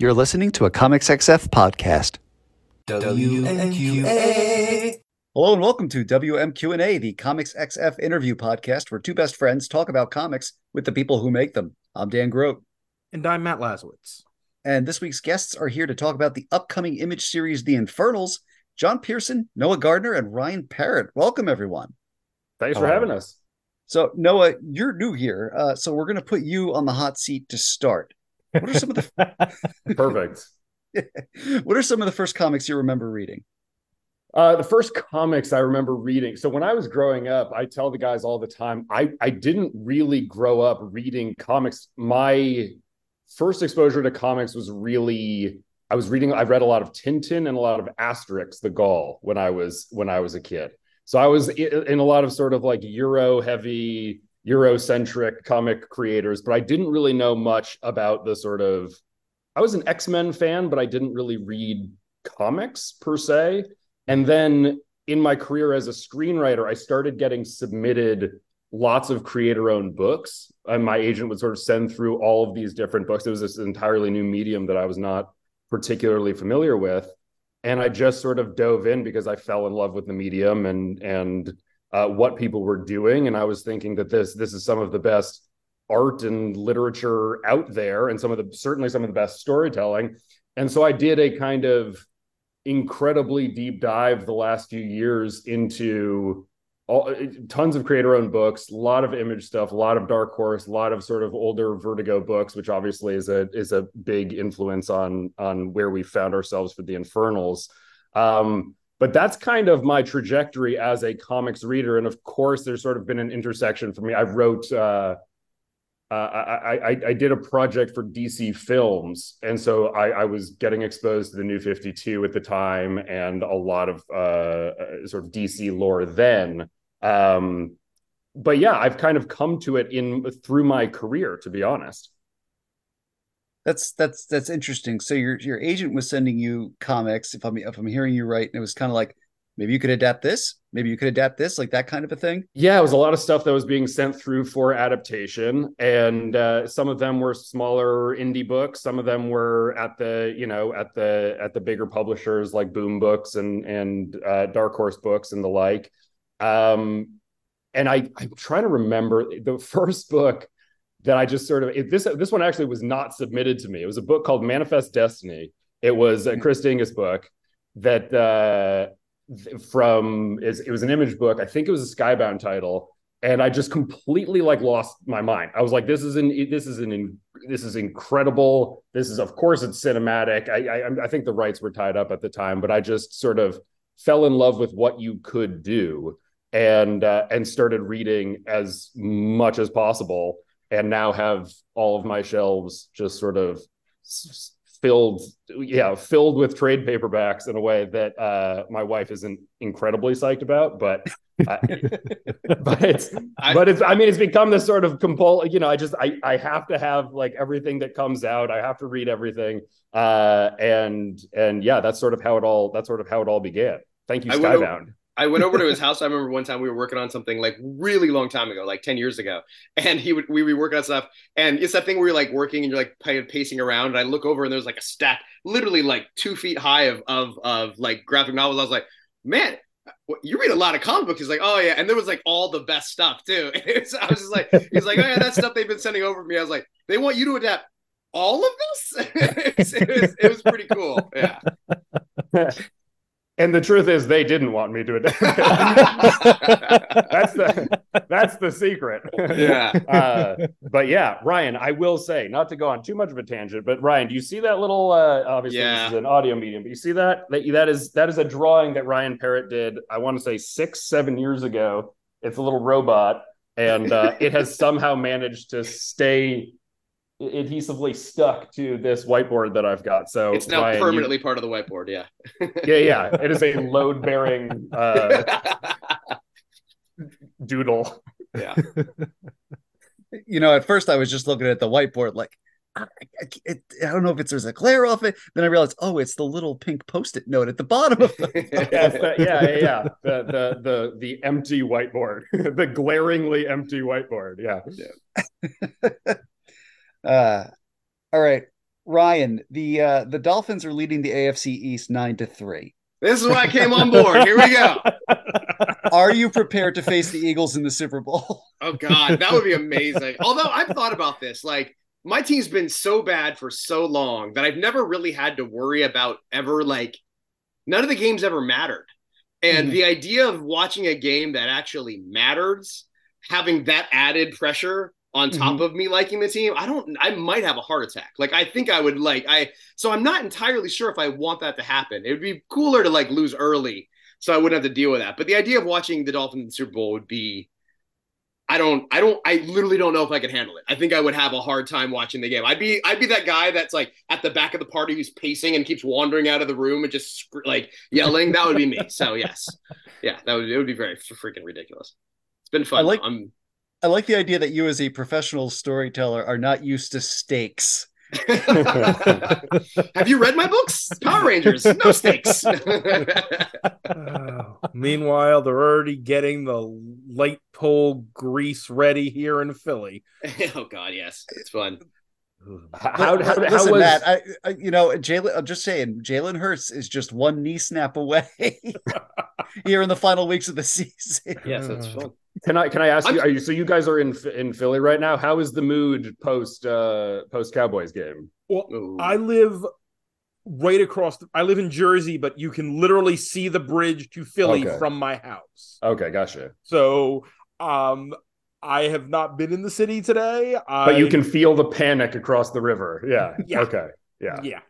You're listening to a Comics XF podcast. WMQA. Hello and welcome to WMQ&A, the Comics XF interview podcast where two best friends talk about comics with the people who make them. I'm Dan Grote, And I'm Matt Lazorwitz. and this week's guests are here to talk about the upcoming image series The Infernals. John Pearson, Noah Gardner, and Ryan Parrott. Welcome, everyone. Thanks for having us. So, Noah, you're new here, uh, so we're going to put you on the hot seat to start. What are some of the Perfect. What are some of the first comics you remember reading? Uh, the first comics I remember reading. So when I was growing up, I tell the guys all the time, I, I didn't really grow up reading comics. My first exposure to comics was really I was reading. I read a lot of Tintin and a lot of Asterix, the Gaul, when I was when I was a kid. So I was in a lot of sort of like Euro heavy, Eurocentric comic creators, but I didn't really know much about the sort of. I was an X Men fan, but I didn't really read comics per se. And then in my career as a screenwriter, I started getting submitted lots of creator owned books. And my agent would sort of send through all of these different books. It was this entirely new medium that I was not particularly familiar with. And I just sort of dove in because I fell in love with the medium and and uh, what people were doing. And I was thinking that this this is some of the best art and literature out there, and some of the certainly some of the best storytelling. And so I did a kind of incredibly deep dive the last few years into all tons of creator owned books, a lot of image stuff, a lot of dark horse, a lot of sort of older vertigo books, which obviously is a is a big influence on on where we found ourselves for the infernals. Um, but that's kind of my trajectory as a comics reader. And of course, there's sort of been an intersection for me. I wrote uh uh, I, I I did a project for DC Films, and so I, I was getting exposed to the New Fifty Two at the time, and a lot of uh, uh, sort of DC lore then. Um, but yeah, I've kind of come to it in through my career, to be honest. That's that's that's interesting. So your your agent was sending you comics, if I'm if I'm hearing you right, and it was kind of like maybe you could adapt this, maybe you could adapt this, like that kind of a thing. Yeah, it was a lot of stuff that was being sent through for adaptation, and uh, some of them were smaller indie books. Some of them were at the you know at the at the bigger publishers like Boom Books and and uh, Dark Horse Books and the like. Um, and I I'm trying to remember the first book that I just sort of it, this this one actually was not submitted to me. It was a book called Manifest Destiny. It was a Chris Dingess book that. Uh, from is it was an image book. I think it was a Skybound title, and I just completely like lost my mind. I was like, "This is an this is an this is incredible. This is of course it's cinematic. I, I I think the rights were tied up at the time, but I just sort of fell in love with what you could do and uh, and started reading as much as possible, and now have all of my shelves just sort of filled yeah filled with trade paperbacks in a way that uh my wife isn't incredibly psyched about but uh, but it's I- but it's i mean it's become this sort of compul you know i just i i have to have like everything that comes out. I have to read everything. Uh and and yeah that's sort of how it all that's sort of how it all began. Thank you I skybound I went over to his house. I remember one time we were working on something like really long time ago, like 10 years ago. And he would we be working on stuff. And it's that thing where you're like working and you're like pa- pacing around. And I look over and there's like a stack, literally like two feet high of of of like graphic novels. I was like, man, you read a lot of comic books. He's like, oh yeah. And there was like all the best stuff too. It's- I was just like, he's like, oh yeah, that stuff they've been sending over to me. I was like, they want you to adapt all of this? It's- it, was, it was pretty cool. Yeah. And the truth is they didn't want me to adapt that's the that's the secret Yeah. uh, but yeah ryan i will say not to go on too much of a tangent but ryan do you see that little uh, obviously Yeah. this is an audio medium but you see that that that is that is a drawing that ryan parrott did i want to say six seven years ago it's a little robot and uh, it has somehow managed to stay adhesively stuck to this whiteboard that i've got so It's now Ryan, you- permanently part of the whiteboard. Yeah. yeah yeah it is a load bearing uh, doodle yeah. You know, at first I was just looking at the whiteboard, like I, I, it, I don't know if it's there's a glare off it. Then I realized, oh, it's the little pink post-it note at the bottom of the. yeah, it's yeah, yeah, yeah. The the the the empty whiteboard, the glaringly empty whiteboard. Yeah. Uh, all right. Ryan, the uh, the Dolphins are leading the AFC East nine to three. This is why I came on board. Here we go. Are you prepared to face the Eagles in the Super Bowl? Oh God, that would be amazing. Although I've thought about this, like my team's been so bad for so long that I've never really had to worry about ever like none of the games ever mattered. And Mhm. the idea of watching a game that actually matters, having that added pressure on mm-hmm. top of me liking the team, I don't I might have a heart attack. Like I think I would like I so I'm not entirely sure if I want that to happen. It would be cooler to like lose early so I wouldn't have to deal with that. But the idea of watching the Dolphins in the Super Bowl would be I don't I don't I literally don't know if I could handle it. I think I would have a hard time watching the game. I'd be I'd be that guy that's like at the back of the party who's pacing and keeps wandering out of the room and just scr- like yelling. That would be me. So yes. Yeah, that would it would be very freaking ridiculous. It's been fun. I like- I'm I like the idea that you, as a professional storyteller, are not used to stakes. Have you read my books? Power Rangers, no stakes. Oh, meanwhile, they're already getting the light pole grease ready here in Philly. oh God, yes, it's fun. How, how, how, li- how listen, was Matt, I, I, you know, Jalen. I'm just saying, Jalen Hurts is just one knee snap away here in the final weeks of the season. Yes, that's fun. Can I can I ask I'm- you? Are you so you guys are in in Philly right now? How is the mood post uh post Cowboys game? Well, Ooh. I live right across. The, I live in Jersey, but you can literally see the bridge to Philly Okay. from my house. Okay, gotcha. So, um, I have not been in the city today. But you can feel the panic across the river. Yeah. Yeah. Okay. Yeah. yeah.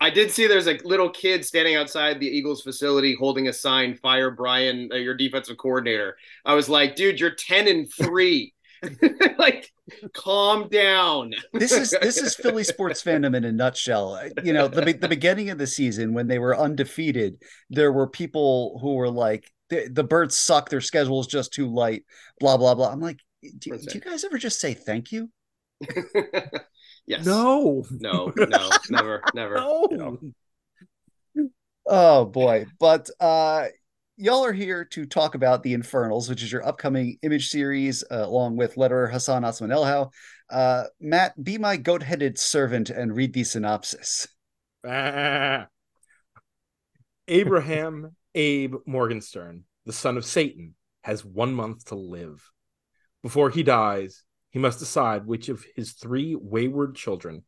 I did see there's a little kid standing outside the Eagles facility holding a sign, "Fire Brian, uh, your defensive coordinator." I was like, "Dude, you're ten and three. like, calm down." This is this is Philly sports fandom in a nutshell. You know, the the beginning of the season when they were undefeated, there were people who were like, "The, the birds suck. Their schedule is just too light." Blah blah blah. I'm like, do, do you guys ever just say thank you? yes. No. No. No. Never. Never. No. Oh boy. But uh y'all are here to talk about The Infernals, which is your upcoming image series, uh, along with letterer Hassan Otsmane-Elhaou. Uh Matt, be my goat-headed servant and read the synopsis. Ah. Abraham Abe Morgenstern, the son of Satan, has one month to live. Before he dies, he must decide which of his three wayward children,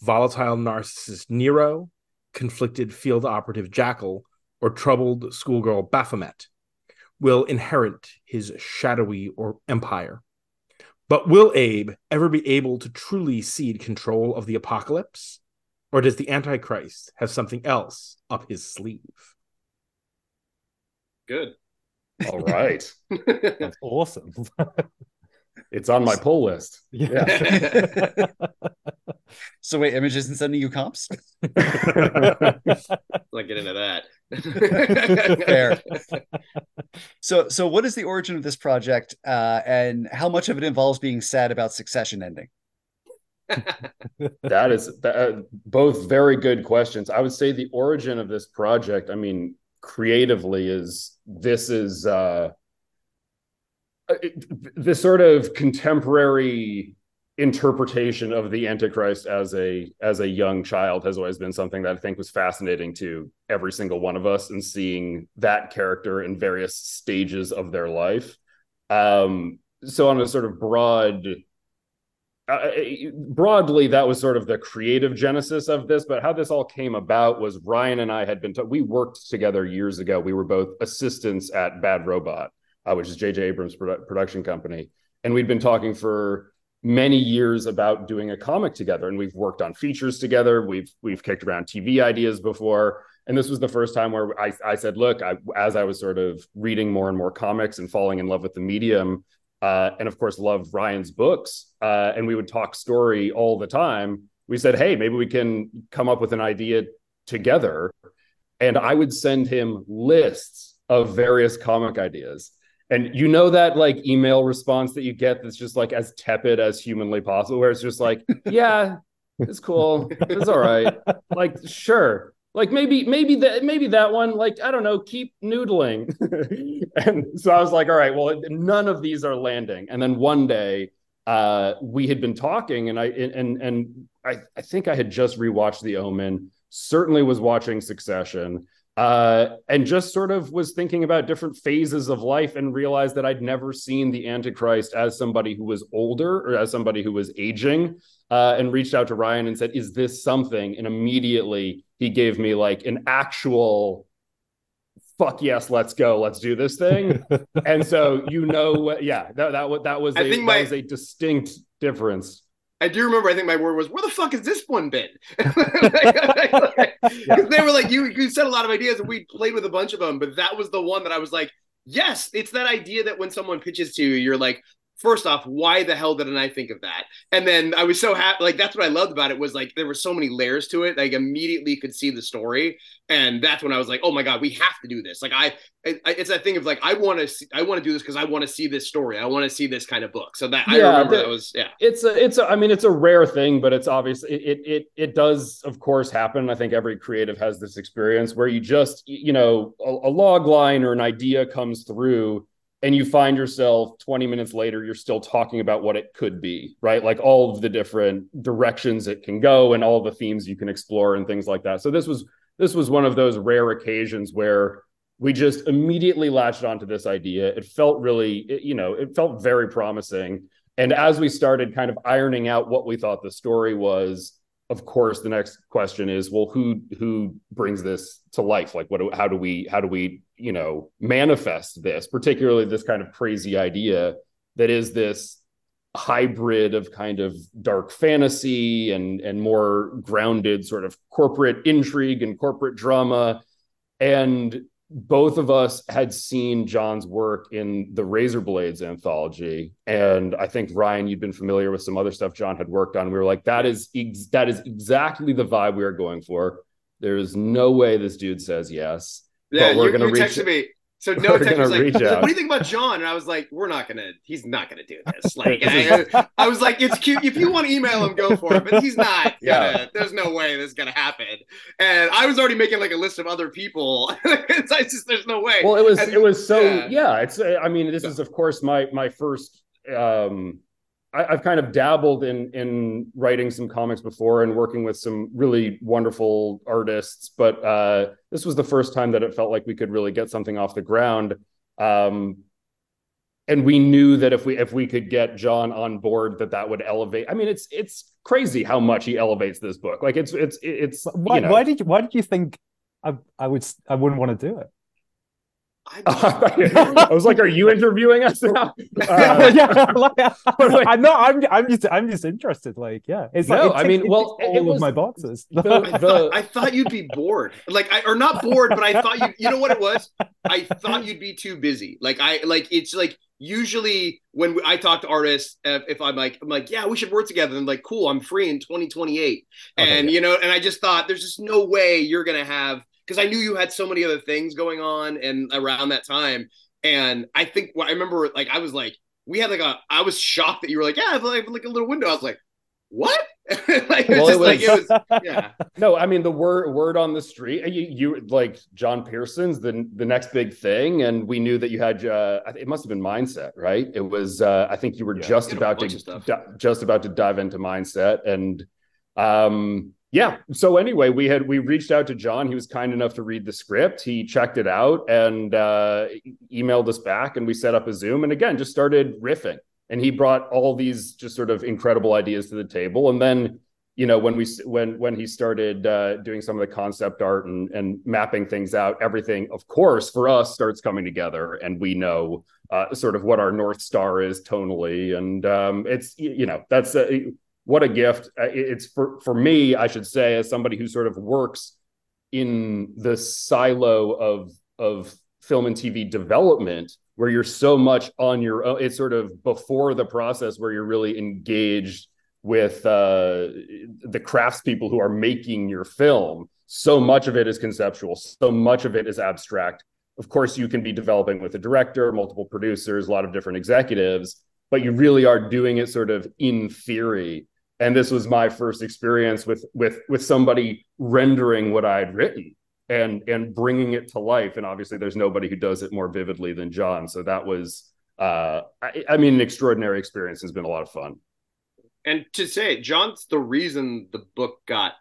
volatile narcissist Nero, conflicted field operative Jackal, or troubled schoolgirl Baphomet, will inherit his shadowy or empire. But will Abe ever be able to truly cede control of the apocalypse? Or does the Antichrist have something else up his sleeve? Good. All right. That's awesome. it's on my pull list. Yeah. So wait, Image isn't sending you comps? Let's get into that. Fair. So so what is the origin of this project uh and how much of it involves being sad about succession ending? that is that, uh, both very good questions. I would say the origin of this project, I mean, creatively is this is uh this sort of contemporary interpretation of the antichrist as a as a young child has always been something that i think was fascinating to every single one of us and seeing that character in various stages of their life. Um so on a sort of broad uh, broadly that was sort of the creative genesis of this but how this all came about was ryan and i had been we worked together years ago. We were both assistants at bad robot uh, which is jj abrams produ- production company. And we'd been talking for many years about doing a comic together and we've worked on features together. We've we've kicked around tv ideas before. And this was the first time where i, I said look I, as i was sort of reading more and more comics and falling in love with the medium uh, and of course love Ryan's books, uh, and we would talk story all the time. We said, hey, maybe we can come up with an idea together, and I would send him lists of various comic ideas. And you know that like email response that you get that's just like as tepid as humanly possible, where it's just like, yeah, it's cool, it's all right, like sure, like maybe maybe that maybe that one like i don't know keep noodling and so i was like all right well none of these are landing and then one day uh we had been talking and i and and I, I think I had just rewatched The Omen, certainly was watching Succession, uh, and just sort of was thinking about different phases of life and realized that I'd never seen the Antichrist as somebody who was older or as somebody who was aging. Uh, and reached out to Ryan and said, "Is this something?" And immediately he gave me like an actual fuck yes, let's go, let's do this thing. and so you know, yeah, that that, that was I a, think my- that was a distinct difference. I do remember. I think my word was, "Where the fuck has this one been?" Because they were like, "You you said a lot of ideas, and we played with a bunch of them, but that was the one that I was like, yes, it's that idea that when someone pitches to you, you're like." First off, why the hell didn't I think of that? And then I was so happy. Like that's what I loved about it was like there were so many layers to it. Like immediately could see the story, and that's when I was like, oh my god, we have to do this. Like I, I it's that thing of like I want to, I want to do this because I want to see this story. I want to see this kind of book. So that I remember the- that was yeah. It's a, it's a, I mean, it's a rare thing, but it's obvious. It, it, it, it does, of course, happen. I think every creative has this experience where you just, you know, a, a log line or an idea comes through, and you find yourself 20 minutes later, you're still talking about what it could be, right? Like all of the different directions it can go, and all the themes you can explore, and things like that. So this was, this was one of those rare occasions where we just immediately latched onto this idea. It felt really, it- you know, it felt very promising. And as we started kind of ironing out what we thought the story was, of course, the next question is, well, who who brings this to life? Like, what? Do, how do we how do we you know manifest this? Particularly this kind of crazy idea that is this hybrid of kind of dark fantasy and and more grounded sort of corporate intrigue and corporate drama and both of us had seen John's work in the Razor Blades anthology, and I think Ryan, you'd been familiar with some other stuff John had worked on. We were like, that is ex- that is exactly the vibe we are going for. There is no way this dude says yes. Yeah, But we're you, gonna you reach- texted me. So no text was like. "What do you think about John?" And I was like, "We're not gonna. He's not gonna do this." Like, I, I was like, "It's cute. If you want to email him, go for it." But he's not. Yeah. Gonna, there's no way this is gonna happen. And I was already making like a list of other people. it's I just there's no way. Well, it was And- it was so yeah. yeah. It's I mean, this Yeah. is of course my my first. um I, I've kind of dabbled in in writing some comics before and working with some really wonderful artists, but uh, this was the first time that it felt like we could really get something off the ground. Um, and we knew that if we if we could get John on board, that that would elevate. I mean, it's it's crazy how much he elevates this book. Like it's it's it's Why, you know. why did you why did you think I I would I wouldn't want to do it? I, I was like, "Are you interviewing us now?" Uh, yeah, like, I'm not. I'm. I'm just. I'm just interested. Like, yeah. It's like No, it I mean, it well, ticks it all was- of my boxes. the- I, the- thought, I thought you'd be bored. Like, I, or not bored, but I thought you. You know what it was? I thought you'd be too busy. Like, I like it's like usually when I talk to artists, uh, if I'm like, I'm like, yeah, we should work together. And like, cool, I'm free in 2028. Okay, and yeah. you know, and I just thought there's just no way you're gonna have because I knew you had so many other things going on and around that time. And I think what I remember, like, I was like, we had like a, I was shocked that you were like, yeah, I have like, like a little window. I was like, what? like, it was Well, it just like it was- was, yeah. no, I mean the word word on the street. You, you like John Pearson's the the next big thing, and we knew that you had. Uh, it must have been mindset, right? It was. Uh, I think you were Yeah, just you had a about to stuff. di- just about to dive into mindset, and um, yeah. So anyway, we had we reached out to John. He was kind enough to read the script. He checked it out and uh, emailed us back, and we set up a Zoom, and again just started riffing. And he brought all these just sort of incredible ideas to the table, and then you know when we when when he started uh, doing some of the concept art and and mapping things out everything of course for us starts coming together and we know uh, sort of what our north star is tonally and um, it's you know that's a, what a gift Uh, it's for for me i should say as somebody who sort of works in the silo of of film and tv development where you're so much on your own it's sort of before the process where you're really engaged with uh, the craftspeople who are making your film. So much of it is conceptual, so much of it is abstract. Of course, you can be developing with a director, multiple producers, a lot of different executives, but you really are doing it sort of in theory. And this was my first experience with with with somebody rendering what I'd written and and bringing it to life. And obviously, there's nobody who does it more vividly than John. So that was, uh, I, I mean, an extraordinary experience. Has been a lot of fun. and to say it, John's the reason the book got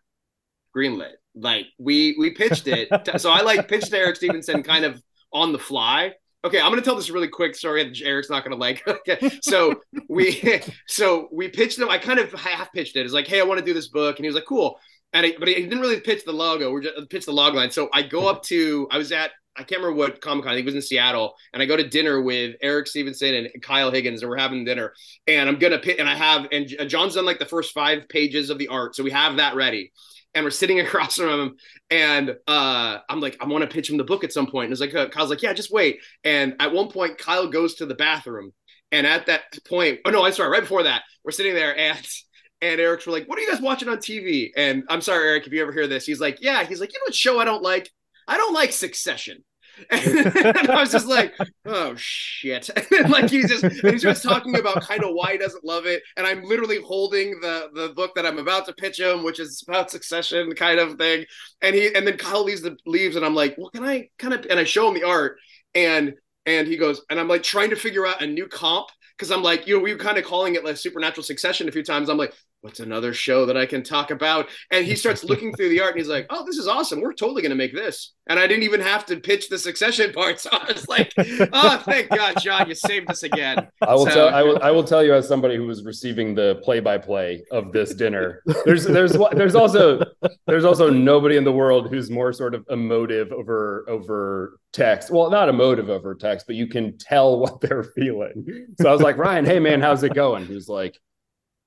greenlit. Like we we pitched it, so I like pitched Eric Stephenson kind of on the fly. Okay, I'm gonna tell this really quick that Eric's not gonna like. okay, so we so we pitched him. I kind of half pitched it. It's like, hey, I want to do this book, and he was like, cool. And I, but he didn't really pitch the logo. We're just pitch the log line. So I go up to. I was at I can't remember what Comic Con. I think it was in Seattle, and I go to dinner with Eric Stephenson and Kyle Higgins, and we're having dinner. And I'm gonna pick, and I have, and John's done like the first five pages of the art, so we have that ready. And we're sitting across from him, and uh, I'm like, I want to pitch him the book at some point. And it's like, uh, Kyle's like, yeah, just wait. And at one point, Kyle goes to the bathroom, and at that point, oh no, I'm sorry, right before that, we're sitting there, and and Eric's were like, "What are you guys watching on TV?" And I'm sorry, Eric, if you ever hear this, he's like, "Yeah." He's like, "You know what show I don't like? I don't like Succession." and I was just like, oh shit. Like he's just he's just talking about kind of why he doesn't love it. And I'm literally holding the the book that I'm about to pitch him, which is about succession kind of thing. And he and then Kyle leaves the leaves and I'm like, well, can I kind of and I show him the art and and he goes, and I'm like trying to figure out a new comp because I'm like, you know, we were kind of calling it like supernatural succession a few times. I'm like, what's another show that I can talk about? And he starts looking through the art and he's like, oh, this is awesome. We're totally going to make this. And I didn't even have to pitch the succession part. So I was like, oh, thank God, John, you saved us again. I will so, tell, I will, I will tell you as somebody who was receiving the play by play of this dinner, there's, there's, there's also, there's also nobody in the world who's more sort of emotive over, over text. Well, not emotive over text, but you can tell what they're feeling. So I was like, Ryan, hey man, how's it going? He's like,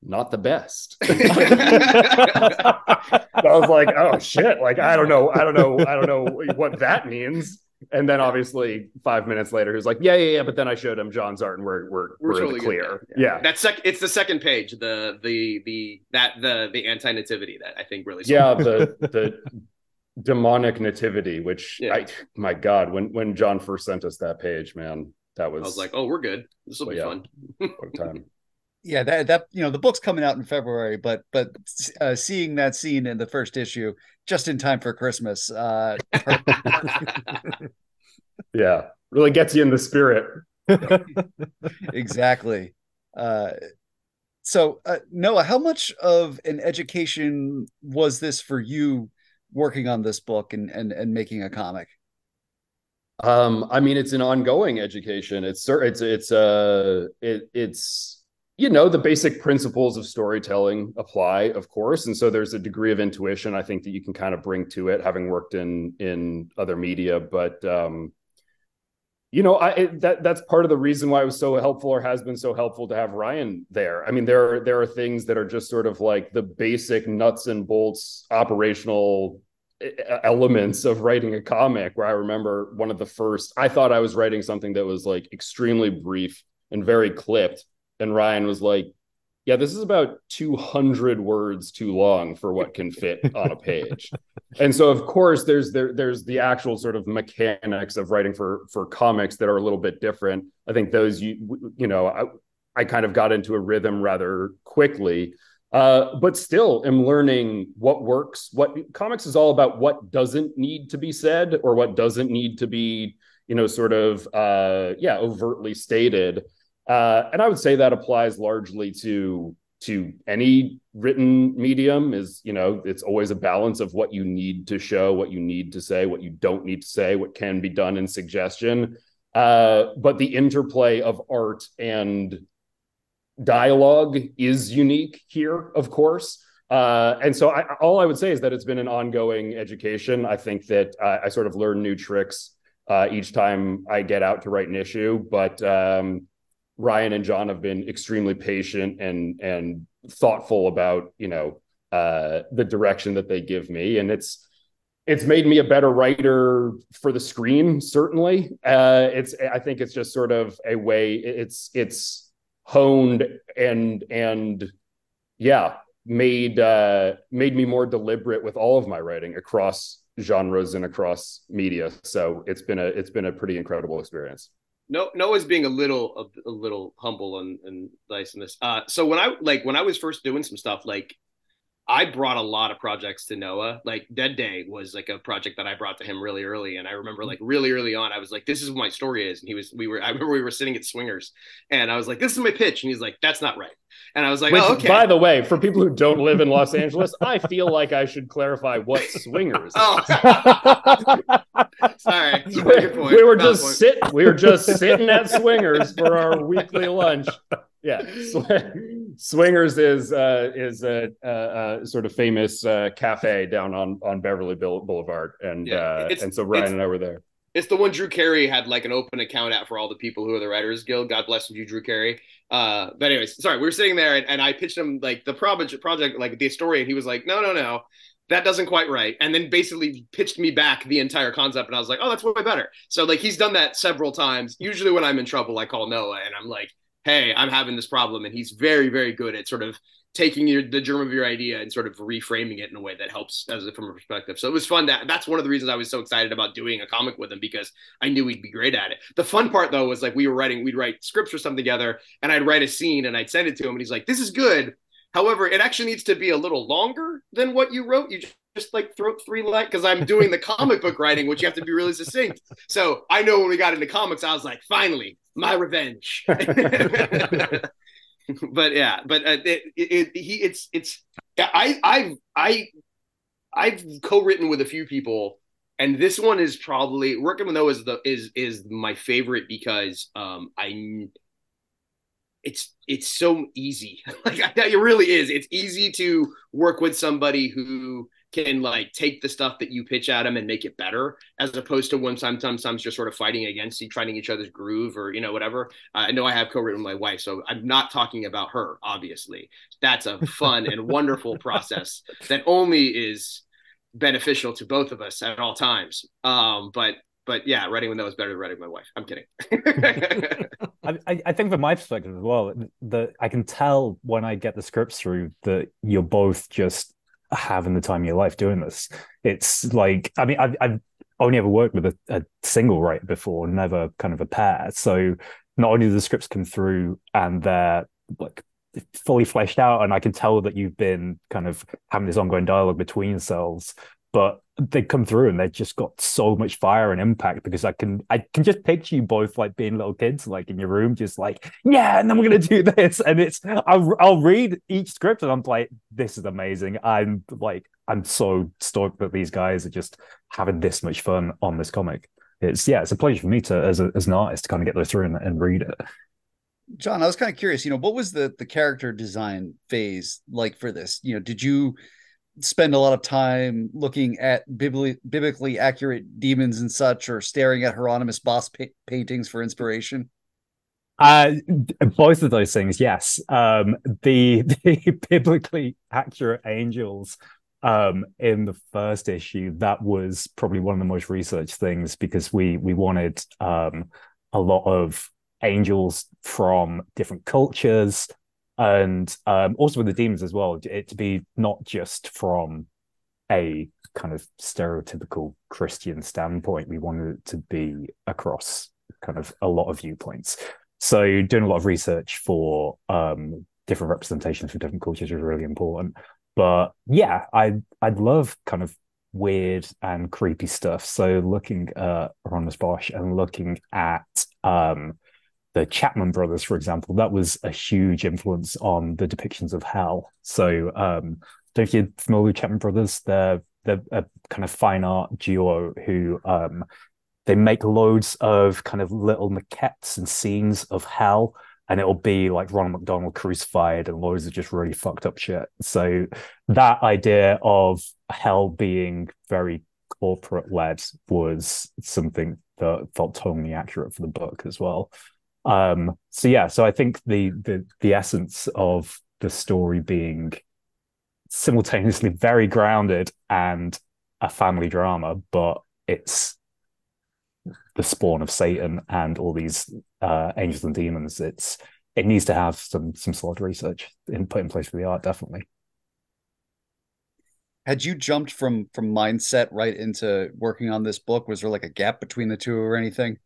not the best. I was like, oh shit. Like, I don't know. I don't know. I don't know what that means. And then obviously five minutes later, he was like, yeah, yeah, yeah. But then I showed him John's art and we're, we're, we're, we're totally clear. Yeah. yeah. That's sec- it's the second page, the, the, the, that, the, the anti-nativity that I think really, yeah, the, the demonic nativity, which yeah. I, my God, when, when John first sent us that page, man, that was, I was like, oh, we're good. This will be yeah, fun. time yeah that that you know the book's coming out in february but but uh, seeing that scene in the first issue just in time for christmas uh yeah really gets you in the spirit. Exactly. Uh so uh, noah how much of an education was this for you working on this book and and, and making a comic? Um i mean it's an ongoing education. It's it's it's uh it, it's you know the basic principles of storytelling apply of course and so there's a degree of intuition i think that you can kind of bring to it having worked in in other media but um you know i it, that that's part of the reason why it was so helpful or has been so helpful to have ryan there. I mean there are there are things that are just sort of like the basic nuts and bolts operational elements of writing a comic where i remember one of the first i thought i was writing something that was like extremely brief and very clipped and Ryan was like, yeah, this is about 200 words too long for what can fit on a page. and so of course there's there there's the actual sort of mechanics of writing for for comics that are a little bit different. I think those you you know, I, I kind of got into a rhythm rather quickly. Uh, but still am learning what works. What comics is all about what doesn't need to be said or what doesn't need to be, you know, sort of uh yeah, overtly stated. Uh, and I would say that applies largely to to any written medium is you know it's always a balance of what you need to show what you need to say what you don't need to say what can be done in suggestion. Uh, but the interplay of art and dialogue is unique here of course. Uh, and so I, all i would say is that it's been an ongoing education. I think that uh, i sort of learn new tricks uh, each time i get out to write an issue but um, Ryan and John have been extremely patient and and thoughtful about you know uh, the direction that they give me, and it's it's made me a better writer for the screen. Certainly, uh, it's I think it's just sort of a way it's it's honed and and yeah made uh, made me more deliberate with all of my writing across genres and across media. So it's been a it's been a pretty incredible experience no Noah's being a little a, a little humble and, and nice in this. Uh, so when I like when I was first doing some stuff, like I brought a lot of projects to Noah. Like Dead Day was like a project that I brought to him really early, and I remember like really early on, I was like, "This is what my story is," and he was, we were, I remember we were sitting at Swingers, and I was like, "This is my pitch," and he's like, "That's not right," and I was like, Which, "Oh, okay." by the way, for people who don't live in Los Angeles, I feel like I should clarify what swingers. oh, sorry, we were Valid just point. sit. We were just sitting at Swingers for our weekly lunch. Yeah, Sw- Swingers is uh, is a, a, a sort of famous uh, cafe down on on Beverly Bill- Boulevard, and Yeah, uh, and so Ryan and I were there. It's the one Drew Carey had like an open account at for all the people who are the Writers Guild. God bless you, Drew Carey. Uh, but anyways, sorry, we were sitting there and, and I pitched him like the project, project, like the story, and he was like, "No, no, no, that doesn't quite right." And then basically pitched me back the entire concept, and I was like, "Oh, that's way better." So like he's done that several times. Usually when I'm in trouble, I call Noah and I'm like, "Hey, I'm having this problem," and he's very, very good at sort of taking your the germ of your idea and sort of reframing it in a way that helps as a, from a perspective. So it was fun. That that's one of the reasons I was so excited about doing a comic with him because I knew he'd be great at it. The fun part though was like we were writing, we'd write scripts or something together, and I'd write a scene and I'd send it to him, and he's like, "This is good." However, it actually needs to be a little longer than what you wrote. You just, like throw three lines because I'm doing the comic book writing, which you have to be really succinct. So I know when we got into comics, I was like, finally, my revenge. but yeah, but uh, it, it, it he it's it's I I I I've co-written with a few people, and this one is probably working with Noah is the is is my favorite because um I it's it's so easy like it really is it's easy to work with somebody who can like take the stuff that you pitch at them and make it better as opposed to when sometimes sometimes just sort of fighting against each finding each other's groove or you know whatever. Uh, i know i have co-written with my wife so i'm not talking about her obviously. That's a fun and wonderful process that only is beneficial to both of us at all times. Um but but yeah writing with Noah is better than writing with my wife. I'm kidding. I, I- think from my perspective as well, that I can tell when I get the scripts through that you're both just having the time of your life doing this. It's like, I mean, I've, I've only ever worked with a, a single writer before, never kind of a pair. So not only do the scripts come through and they're like fully fleshed out, and I can tell that you've been kind of having this ongoing dialogue between yourselves, but they come through and they've just got so much fire and impact because I can I can just picture you both like being little kids like in your room just like yeah and then we're gonna do this. And it's I'll, I'll read each script and I'm like this is amazing. I'm like I'm so stoked that these guys are just having this much fun on this comic. It's yeah it's a pleasure for me to as, a, as an artist to kind of get those through and, and read it. John, I was kind of curious, you know, what was the the character design phase like for this? You know, did you spend a lot of time looking at biblically, accurate demons and such or staring at Hieronymus Bosch pa- paintings for inspiration? Uh, both of those things, yes. Um, the the biblically accurate angels um, in the first issue that was probably one of the most researched things because we we wanted um, a lot of angels from different cultures and um, also with the demons as well. It to be not just from a kind of stereotypical Christian standpoint. We wanted it to be across kind of a lot of viewpoints. So doing a lot of research for um, different representations for different cultures is really important. But yeah, I I'd love kind of weird and creepy stuff. So looking at Ronus Bosch and looking at um, the Chapman brothers, for example, that was a huge influence on the depictions of hell. So um, don't you familiar with Chapman brothers? They're they're a kind of fine art duo who um, they make loads of kind of little maquettes and scenes of hell and it'll be like Ronald McDonald crucified and loads of just really fucked up shit. So that idea of hell being very corporate led was something that felt totally accurate for the book as well. Um, so yeah, so I think the the the essence of the story being simultaneously very grounded and a family drama, but it's the spawn of Satan and all these uh, angels and demons. It's it needs to have some some solid research in put in place for the art, definitely. Had you jumped from from mindset right into working on this book? Was there like a gap between the two or anything?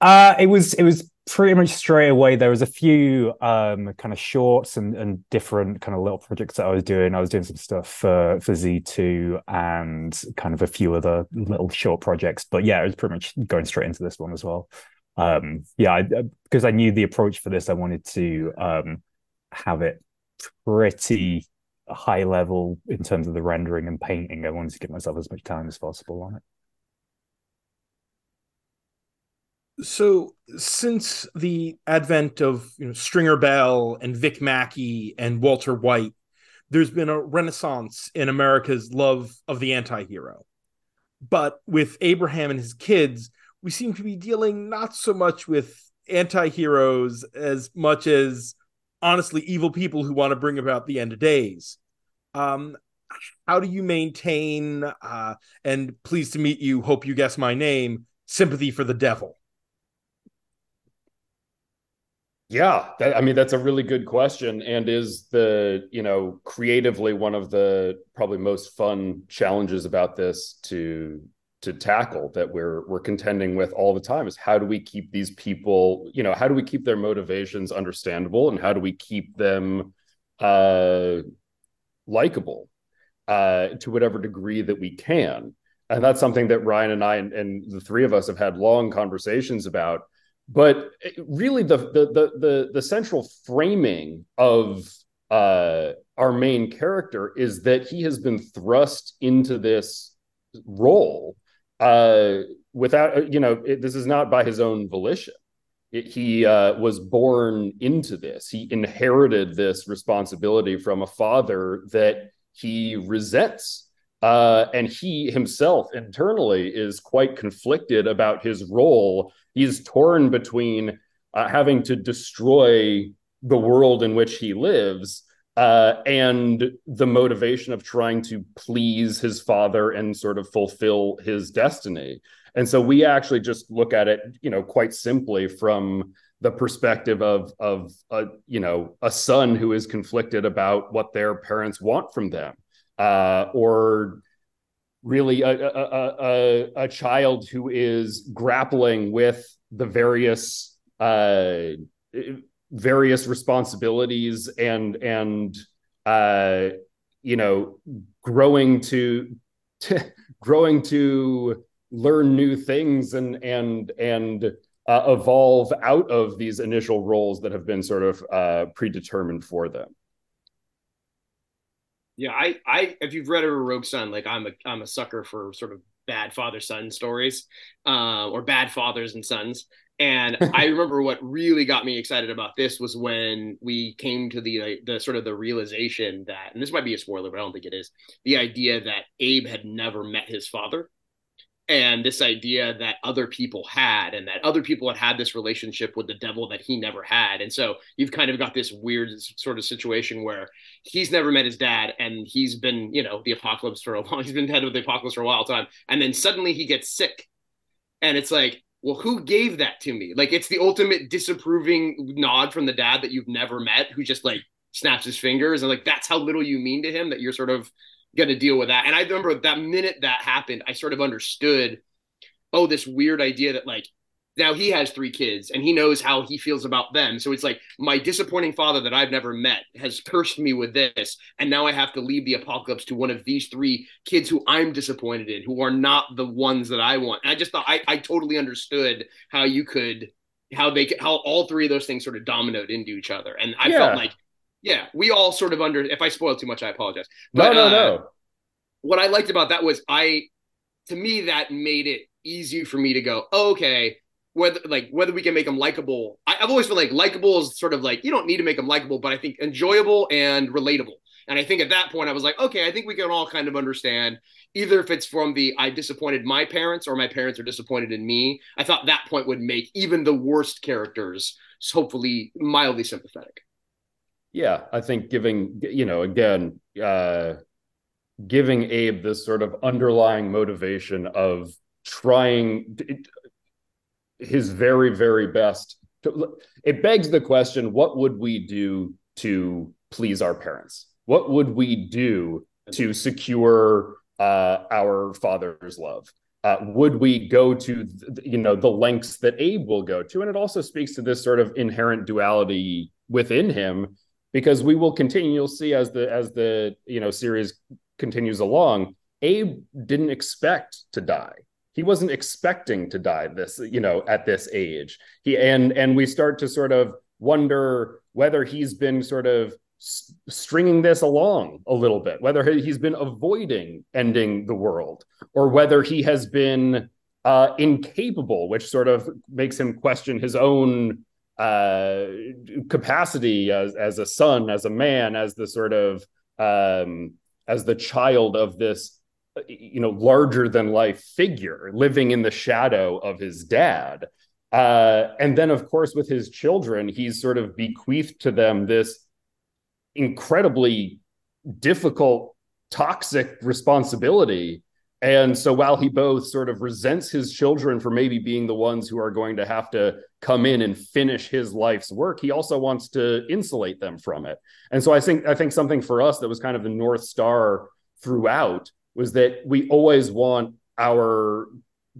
Uh, it was it was pretty much straight away there was a few um, kind of shorts and, and different kind of little projects that I was doing. I was doing some stuff for for Z2 and kind of a few other little short projects. But yeah, it was pretty much going straight into this one as well. Um, yeah, because I, I, knew the approach for this, I wanted to um, have it pretty high level in terms of the rendering and painting. I wanted to give myself as much time as possible on it. So since the advent of you know, Stringer Bell and Vic Mackey and Walter White, there's been a renaissance in America's love of the anti-hero. But with Abraham and his kids, we seem to be dealing not so much with anti-heroes as much as honestly evil people who want to bring about the end of days. Um, how do you maintain uh, and pleased to meet you, hope you guess my name, sympathy for the devil? Yeah, that, I mean that's a really good question, and is the you know creatively one of the probably most fun challenges about this to to tackle that we're we're contending with all the time is how do we keep these people you know how do we keep their motivations understandable and how do we keep them uh likable uh to whatever degree that we can? And that's something that Ryan and I and, and the three of us have had long conversations about but really the the the the, the central framing of uh, our main character is that he has been thrust into this role uh, without uh, you know it, this is not by his own volition. It, he uh, was born into this. He inherited this responsibility from a father that he resents uh, and he himself internally is quite conflicted about his role he's torn between uh, having to destroy the world in which he lives uh, and the motivation of trying to please his father and sort of fulfill his destiny. And so we actually just look at it, you know, quite simply from the perspective of of a you know a son who is conflicted about what their parents want from them, uh, or really a, a, a, a child who is grappling with the various uh, various responsibilities and and uh, you know growing to, to growing to learn new things and and and uh, evolve out of these initial roles that have been sort of uh, predetermined for them. Yeah, I, I, if you've read a Rogue Sun, like I'm a, I'm a sucker for sort of bad father son stories, uh, or bad fathers and sons. And I remember what really got me excited about this was when we came to the like, the sort of the realization that, and this might be a spoiler, but I don't think it is, the idea that Abe had never met his father and this idea that other people had and that other people had had this relationship with the devil that he never had. And so you've kind of got this weird sort of situation where he's never met his dad and he's been you know the apocalypse for a long he's been head of the apocalypse for a while time. And then suddenly he gets sick. And it's like well who gave that to me? Like it's the ultimate disapproving nod from the dad that you've never met who just like snaps his fingers. And like that's how little you mean to him that you're sort of got to deal with that. And I remember that minute that happened, I sort of understood, oh, this weird idea that like now he has three kids and he knows how he feels about them. So it's like my disappointing father that I've never met has cursed me with this. And now I have to leave the apocalypse to one of these three kids who I'm disappointed in, who are not the ones that I want. And I just thought I, I totally understood how you could, how they could, how all three of those things sort of dominoed into each other. And I yeah. felt like yeah, we all sort of under. If I spoil too much, I apologize. But, no, no, uh, no. What I liked about that was I, to me, that made it easy for me to go, oh, okay, whether like whether we can make them likable. I, have always been like likable is sort of like you don't need to make them likable, but I think enjoyable and relatable. And I think at that point I was like, okay, I think we can all kind of understand either if it's from the I disappointed my parents or my parents are disappointed in me. I thought that point would make even the worst characters hopefully mildly sympathetic yeah, I think giving you know again uh, giving Abe this sort of underlying motivation of trying his very very best. To, it begs the question: What would we do to please our parents? What would we do to secure uh, our father's love? uh, would we go to you know the lengths that Abe will go to? And it also speaks to this sort of inherent duality within him, because we will continue. You'll see as the as the you know series continues along. Abe didn't expect to die. He wasn't expecting to die this you know at this age. He and and we start to sort of wonder whether he's been sort of stringing this along a little bit, whether he's been avoiding ending the world or whether he has been uh, incapable, which sort of makes him question his own uh, capacity as, as a son, as a man, as the sort of um, as the child of this you know larger than life figure living in the shadow of his dad uh, and then of course with his children he's sort of bequeathed to them this incredibly difficult, toxic responsibility. And so while he both sort of resents his children for maybe being the ones who are going to have to come in and finish his life's work, he also wants to insulate them from it. And so I think I think something for us that was kind of the north star throughout was that we always want our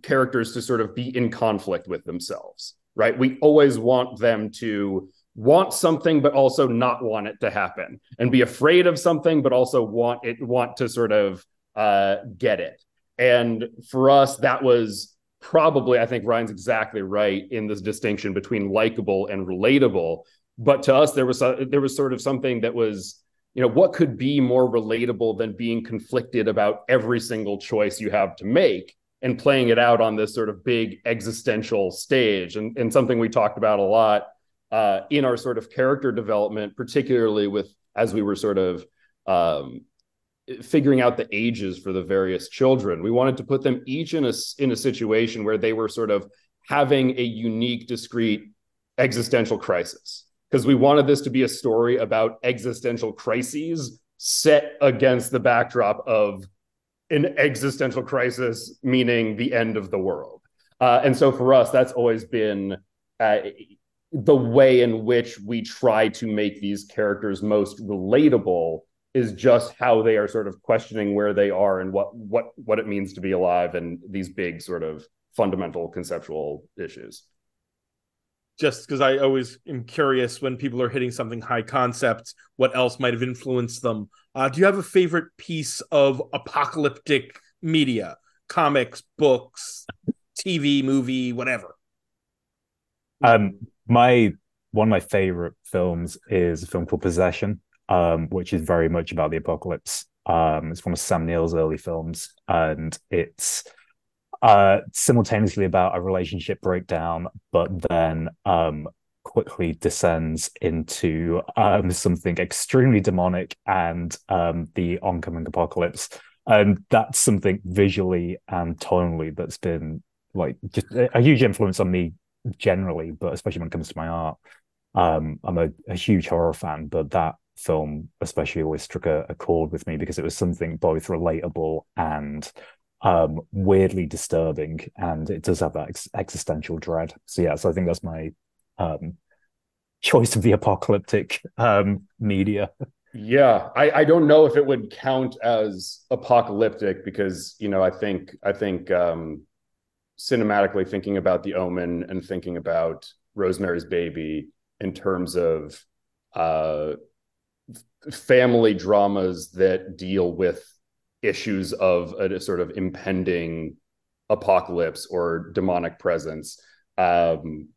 characters to sort of be in conflict with themselves, right? We always want them to want something but also not want it to happen and be afraid of something but also want it want to sort of uh, get it. And for us that was probably i think ryan's exactly right in this distinction between likable and relatable. But to us there was a, there was sort of something that was you know what could be more relatable than being conflicted about every single choice you have to make and playing it out on this sort of big existential stage. And, and something we talked about a lot uh, in our sort of character development, particularly with as we were sort of um, figuring out the ages for the various children. We wanted to put them each in a in a situation where they were sort of having a unique, discrete existential crisis because we wanted this to be a story about existential crises set against the backdrop of an existential crisis, meaning the end of the world. Uh, and so for us, that's always been uh, the way in which we try to make these characters most relatable is just how they are sort of questioning where they are and what what what it means to be alive and these big sort of fundamental conceptual issues. Just because i always am curious when people are hitting something high concept what else might have influenced them? Uh, do you have a favorite piece of apocalyptic media? Comics books tv movie whatever. Um my one of my favorite films is a film called Possession, um, which is very much about the apocalypse. Um, it's one of Sam Neill's early films, and it's uh, simultaneously about a relationship breakdown, but then um, quickly descends into um, something extremely demonic and um, the oncoming apocalypse. And that's something visually and tonally that's been like just a huge influence on me generally, but especially when it comes to my art. Um, I'm a, a, huge horror fan, but that film especially always struck a, a, chord with me because it was something both relatable and um, weirdly disturbing, and it does have that ex- existential dread. So yeah, so I think that's my um, choice of the apocalyptic um, media. Yeah, I, I don't know if it would count as apocalyptic because you know I think I think um, cinematically thinking about the omen and thinking about rosemary's baby in terms of uh, family dramas that deal with issues of a, sort of impending apocalypse or demonic presence um,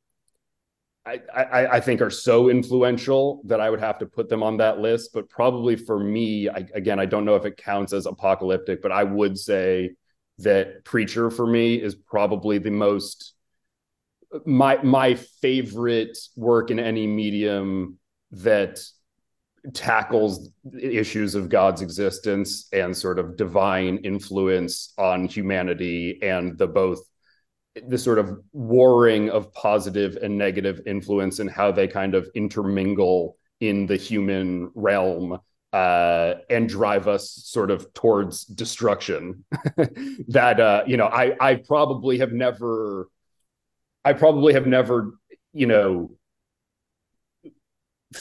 I, I, I, think are so influential that I would have to put them on that list. But probably for me, I, again, I don't know if it counts as apocalyptic, but I would say that Preacher for me is probably the most my my favorite work in any medium that tackles issues of God's existence and sort of divine influence on humanity and the both the sort of warring of positive and negative influence and how they kind of intermingle in the human realm uh, and drive us sort of towards destruction. that uh, you know, I I probably have never, I probably have never, you know,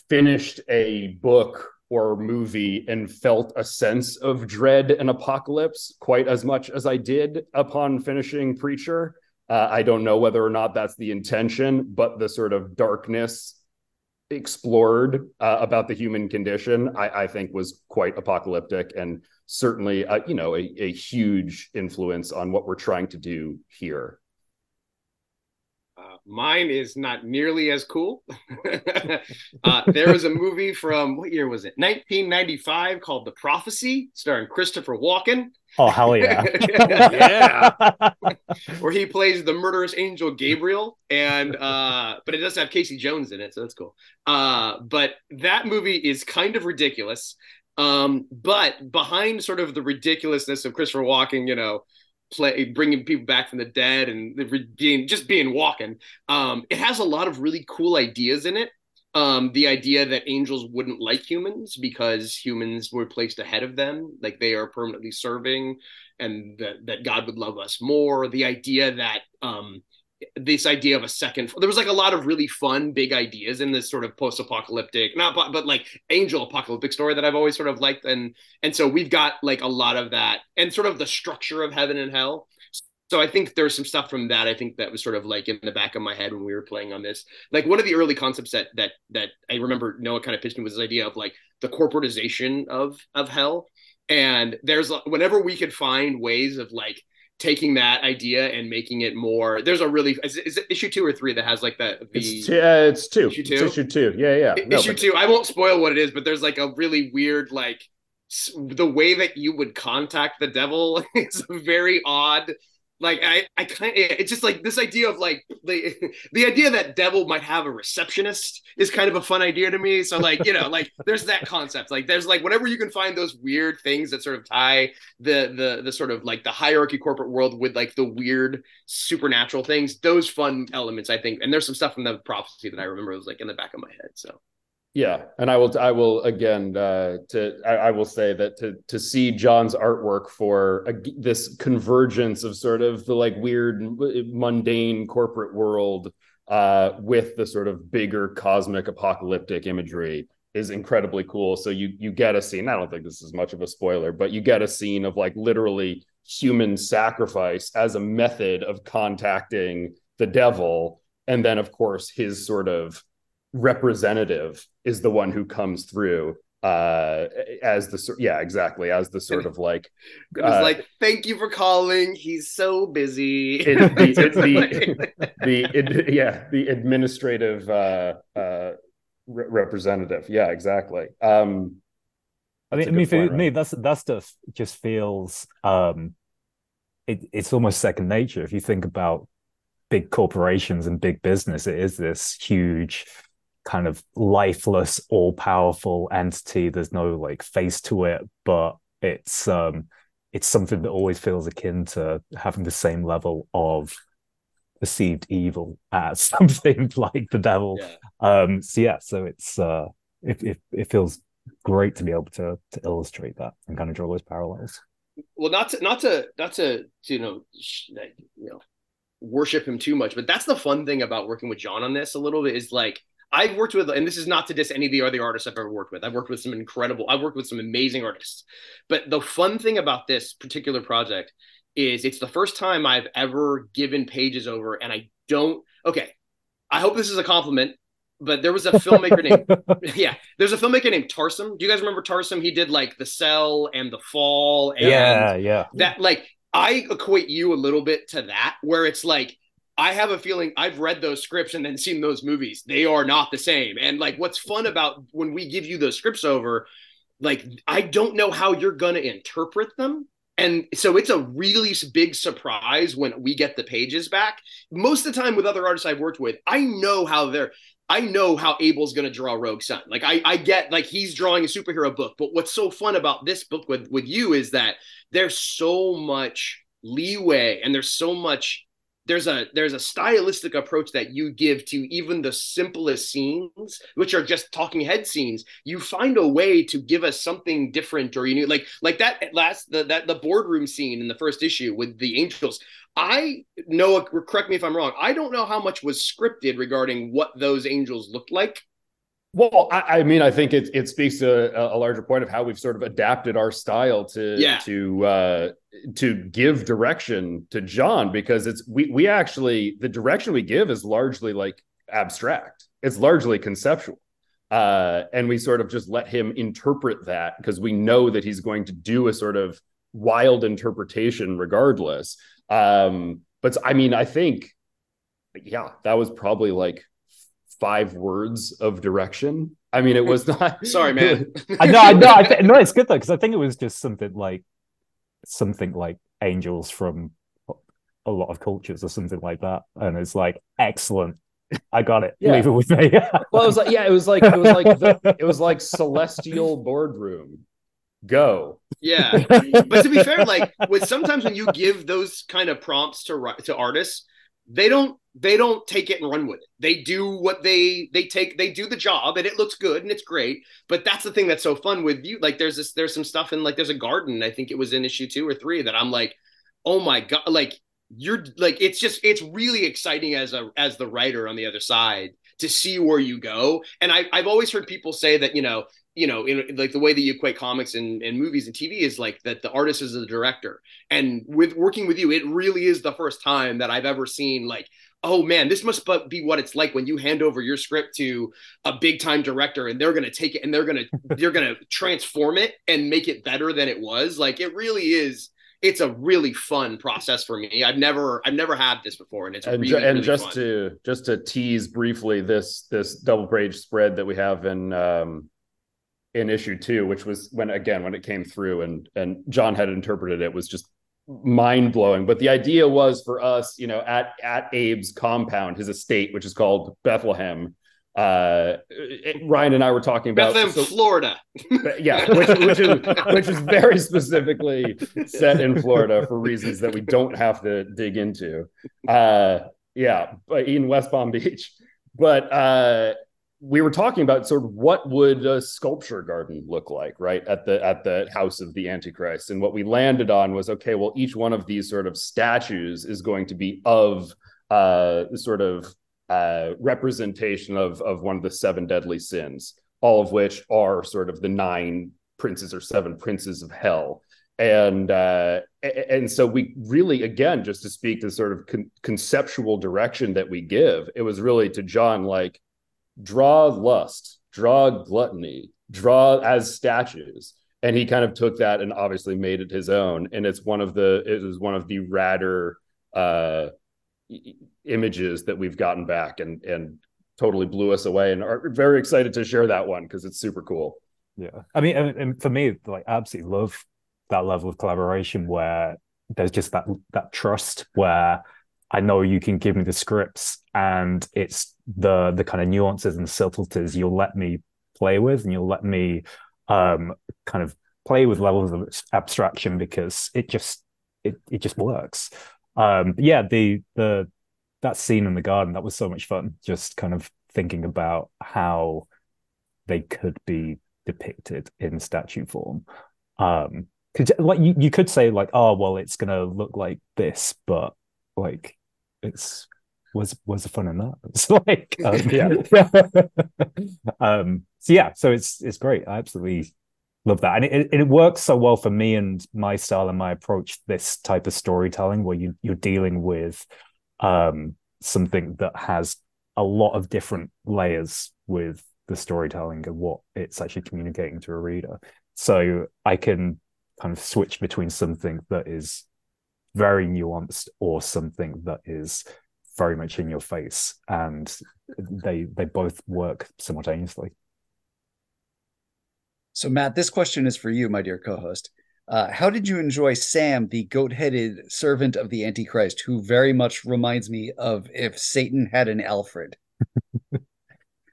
finished a book or movie and felt a sense of dread and apocalypse quite as much as I did upon finishing Preacher. Uh, I don't know whether or not that's the intention, but the sort of darkness explored uh, about the human condition, I, I, think, was quite apocalyptic and certainly, uh, you know, a, a huge influence on what we're trying to do here. Mine is not nearly as cool. uh, there was a movie from what year was it? 1995 called The Prophecy, starring Christopher Walken. Oh hell yeah! yeah, where he plays the murderous angel Gabriel, and uh, but it does have Casey Jones in it, so that's cool. Uh, but that movie is kind of ridiculous. Um, but behind sort of the ridiculousness of Christopher Walken, you know, play bringing people back from the dead and being just being Walken. Um it has a lot of really cool ideas in it. Um the idea that angels wouldn't like humans because humans were placed ahead of them like they are permanently serving and that, that god would love us more. The idea that um this idea of a second there was like a lot of really fun big ideas in this sort of post-apocalyptic not but, like angel apocalyptic story that i've always sort of liked and and so we've got like a lot of that and sort of the structure of heaven and hell. So i think there's some stuff from that i think that was sort of like in the back of my head when we were playing on this. Like one of the early concepts that that that i remember noah kind of pitched me was this idea of like the corporatization of of hell. And there's whenever we could find ways of like taking that idea and making it more there's a really is it, is it issue two or three that has like that. the it's, t- uh, it's two. Issue two? it's issue two. Yeah yeah no, issue but... two. I won't spoil what it is but there's like a really weird like the way that you would contact the devil is very odd like I, I kind of, it's just like this idea of like the the idea that devil might have a receptionist is kind of a fun idea to me. So like you know like there's that concept. Like there's like whenever you can find those weird things that sort of tie the the the sort of like the hierarchy corporate world with like the weird supernatural things. Those fun elements, I think. And there's some stuff from the prophecy that I remember was like in the back of my head. So yeah, and I will I will again uh, to I, I, will say that to to see John's artwork for a, this convergence of sort of the like weird mundane corporate world uh, with the sort of bigger cosmic apocalyptic imagery is incredibly cool. So you you get a scene. I don't think this is much of a spoiler, but you get a scene of like literally human sacrifice as a method of contacting the devil, and then of course his sort of representative is the one who comes through uh as the yeah exactly as the sort of like it was uh, like thank you for calling. He's so busy. It, the, it, the, the it, yeah the administrative uh uh re- representative. Yeah exactly. Um i mean i mean for point, me that's that stuff just feels um it, it's almost second nature. If you think about big corporations and big business it is this huge kind of lifeless, all powerful entity. There's no like face to it, but it's um it's something that always feels akin to having the same level of perceived evil as something like the devil. Yeah. Um so yeah, so it's uh it, it it feels great to be able to to illustrate that and kind of draw those parallels. Well, not to not to not to, to you know like, you know worship him too much, but that's the fun thing about working with John on this a little bit is like I've worked with, and this is not to diss any of the other artists I've ever worked with. I've worked with some incredible, I've worked with some amazing artists. But the fun thing about this particular project is it's the first time I've ever given pages over, and I don't. Okay, I hope this is a compliment. But there was a filmmaker named yeah, there's a filmmaker named Tarsem. Do you guys remember Tarsem? He did like The Cell and The Fall. And yeah, yeah. That like I equate you a little bit to that, where it's like I have a feeling I've read those scripts and then seen those movies. They are not the same. And like what's fun mm-hmm. about when we give you those scripts over, like I don't know how you're going to interpret them. And so it's a really big surprise when we get the pages back. Most of the time with other artists I've worked with, I know how they're I know how Abel's going to draw Rogue Sun. Like I, I get like he's drawing a superhero book, but what's so fun about this book with with you is that there's so much leeway and there's so much there's a there's a stylistic approach that you give to even the simplest scenes which are just talking head scenes. You find a way to give us something different or you know like like that last the that the boardroom scene in the first issue with the angels. I know correct me if i'm wrong i don't know how much was scripted regarding what those angels looked like. Well, I, I, mean, I think it it speaks to a, a, larger point of how we've sort of adapted our style to yeah. to uh, to give direction to John because it's we we actually the direction we give is largely like abstract. It's largely conceptual, uh, and we sort of just let him interpret that because we know that he's going to do a sort of wild interpretation regardless. Um, but I mean, I think, yeah, that was probably like five words of direction. I mean, it was not. Sorry, man. I know, I know. I th- no, it's good though because I think it was just something like something like angels from a lot of cultures or something like that, and it's like excellent. I got it. Yeah. Leave it with me. well, it was like yeah, it was like it was like the, it was like celestial boardroom. Go. Yeah, but to be fair, like with sometimes when you give those kind of prompts to to artists, they don't they don't take it and run with it. They do what they they take they do the job and it looks good and it's great. But that's the thing that's so fun with you. Like there's this there's some stuff in like there's a garden. I think it was in issue two or three that I'm like, oh my god, like you're like it's just it's really exciting as a as the writer on the other side to see where you go. And I, I've always heard people say that you know you know, in like the way that you equate comics and, and movies and TV is like that the artist is the director. And with working with you, it really is the first time that I've ever seen like, oh man, this must be what it's like when you hand over your script to a big time director and they're gonna take it and they're gonna they're gonna transform it and make it better than it was. Like it really is it's a really fun process for me. I've never I've never had this before, and it's and, really, and really just fun. to just to tease briefly this this double page spread that we have in um, in issue two, which was when again when it came through and and John had interpreted it was just mind blowing. But the idea was for us, you know, at at Abe's compound, his estate, which is called Bethlehem. Uh, it, Ryan and I were talking about Bethlehem, so, Florida. yeah, which, which is which is very specifically set in Florida for reasons that we don't have to dig into. Uh, yeah, but in West Palm Beach. But uh, we were talking about sort of what would a sculpture garden look like right at the at the house of the antichrist. And what we landed on was okay well each one of these sort of statues is going to be of uh sort of uh representation of of one of the seven deadly sins all of which are sort of the nine princes or seven princes of hell. And uh and so we really again just to speak to sort of con- conceptual direction that we give it was really to john like draw lust, draw gluttony, draw as statues. And he kind of took that and obviously made it his own. And it's one of the it was one of the radder uh, images that we've gotten back and and totally blew us away and are very excited to share that one because it's super cool. Yeah. I mean, and for me, like absolutely love that level of collaboration where there's just that that trust where I know you can give me the scripts and it's the the kind of nuances and subtleties you'll let me play with and you'll let me um kind of play with levels of abstraction because it just it it just works. Um yeah, the the that scene in the garden that was so much fun just kind of thinking about how they could be depicted in statue form. Um like you, you could say like oh well it's gonna look like this but like it's was was fun in that. It's like um, yeah. um, so yeah, so it's it's great. I absolutely love that, and it, it works so well for me and my style and my approach. This type of storytelling where you you're dealing with um, something that has a lot of different layers with the storytelling and what it's actually communicating to a reader. So I can kind of switch between something that is very nuanced or something that is very much in your face and they they both work simultaneously. So matt this question is for you my dear co-host. Uh, how did you enjoy sam the goat-headed servant of the antichrist who very much reminds me of if satan had an alfred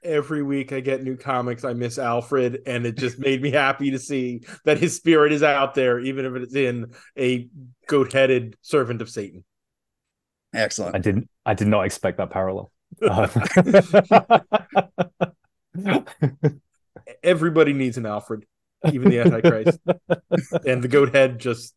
every week I get new comics, I miss Alfred, and it just made me happy to see that his spirit is out there, even if it's in a goat-headed servant of Satan. Excellent. I didn't. I did not expect that parallel. Everybody needs an Alfred, even the Antichrist, and the goat head just.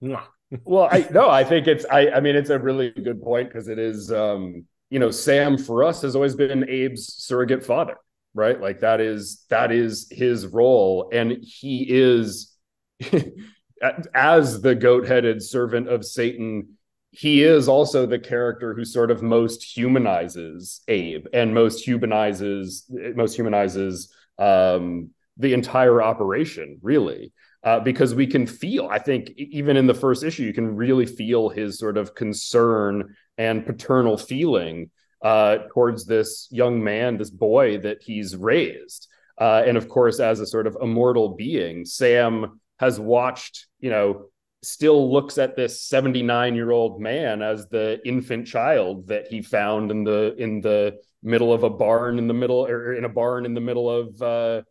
well, I no, I think it's. I. I mean, it's a really good point because it is. um you know, Sam for us has always been Abe's surrogate father. right? Like that is that is his role, and he is as the goat-headed servant of Satan. He is also the character who sort of most humanizes Abe and most humanizes most humanizes um, the entire operation, really. Uh, because we can feel, I think, even in the first issue, you can really feel his sort of concern and paternal feeling uh, towards this young man, this boy that he's raised. Uh, and of course, as a sort of immortal being, Sam has watched, you know, still looks at this 79 year old man as the infant child that he found in the in the middle of a barn in the middle or in a barn in the middle of uh,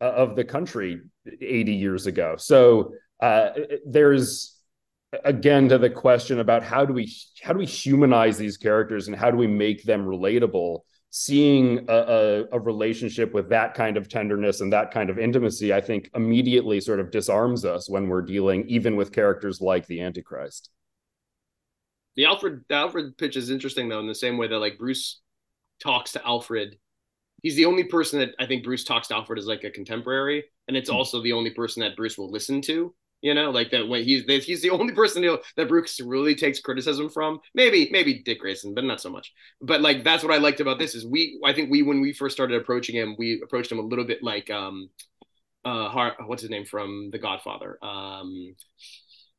of the country 80 years ago. So uh, there's again to the question about how do we how do we humanize these characters and how do we make them relatable seeing a, a, a, relationship with that kind of tenderness and that kind of intimacy i think immediately sort of disarms us when we're dealing even with characters like the antichrist. The alfred the alfred pitch is interesting though in the same way that like bruce talks to alfred. He's the only person that i think bruce talks to alfred as like a contemporary and it's mm-hmm. also the only person that bruce will listen to you know, like that when he's he's the only person you know, that Bruce really takes criticism from. Maybe maybe Dick Grayson, but not so much. But like that's what I liked about this is we I think we when we first started approaching him, we approached him a little bit like um uh Har- what's his name from The Godfather um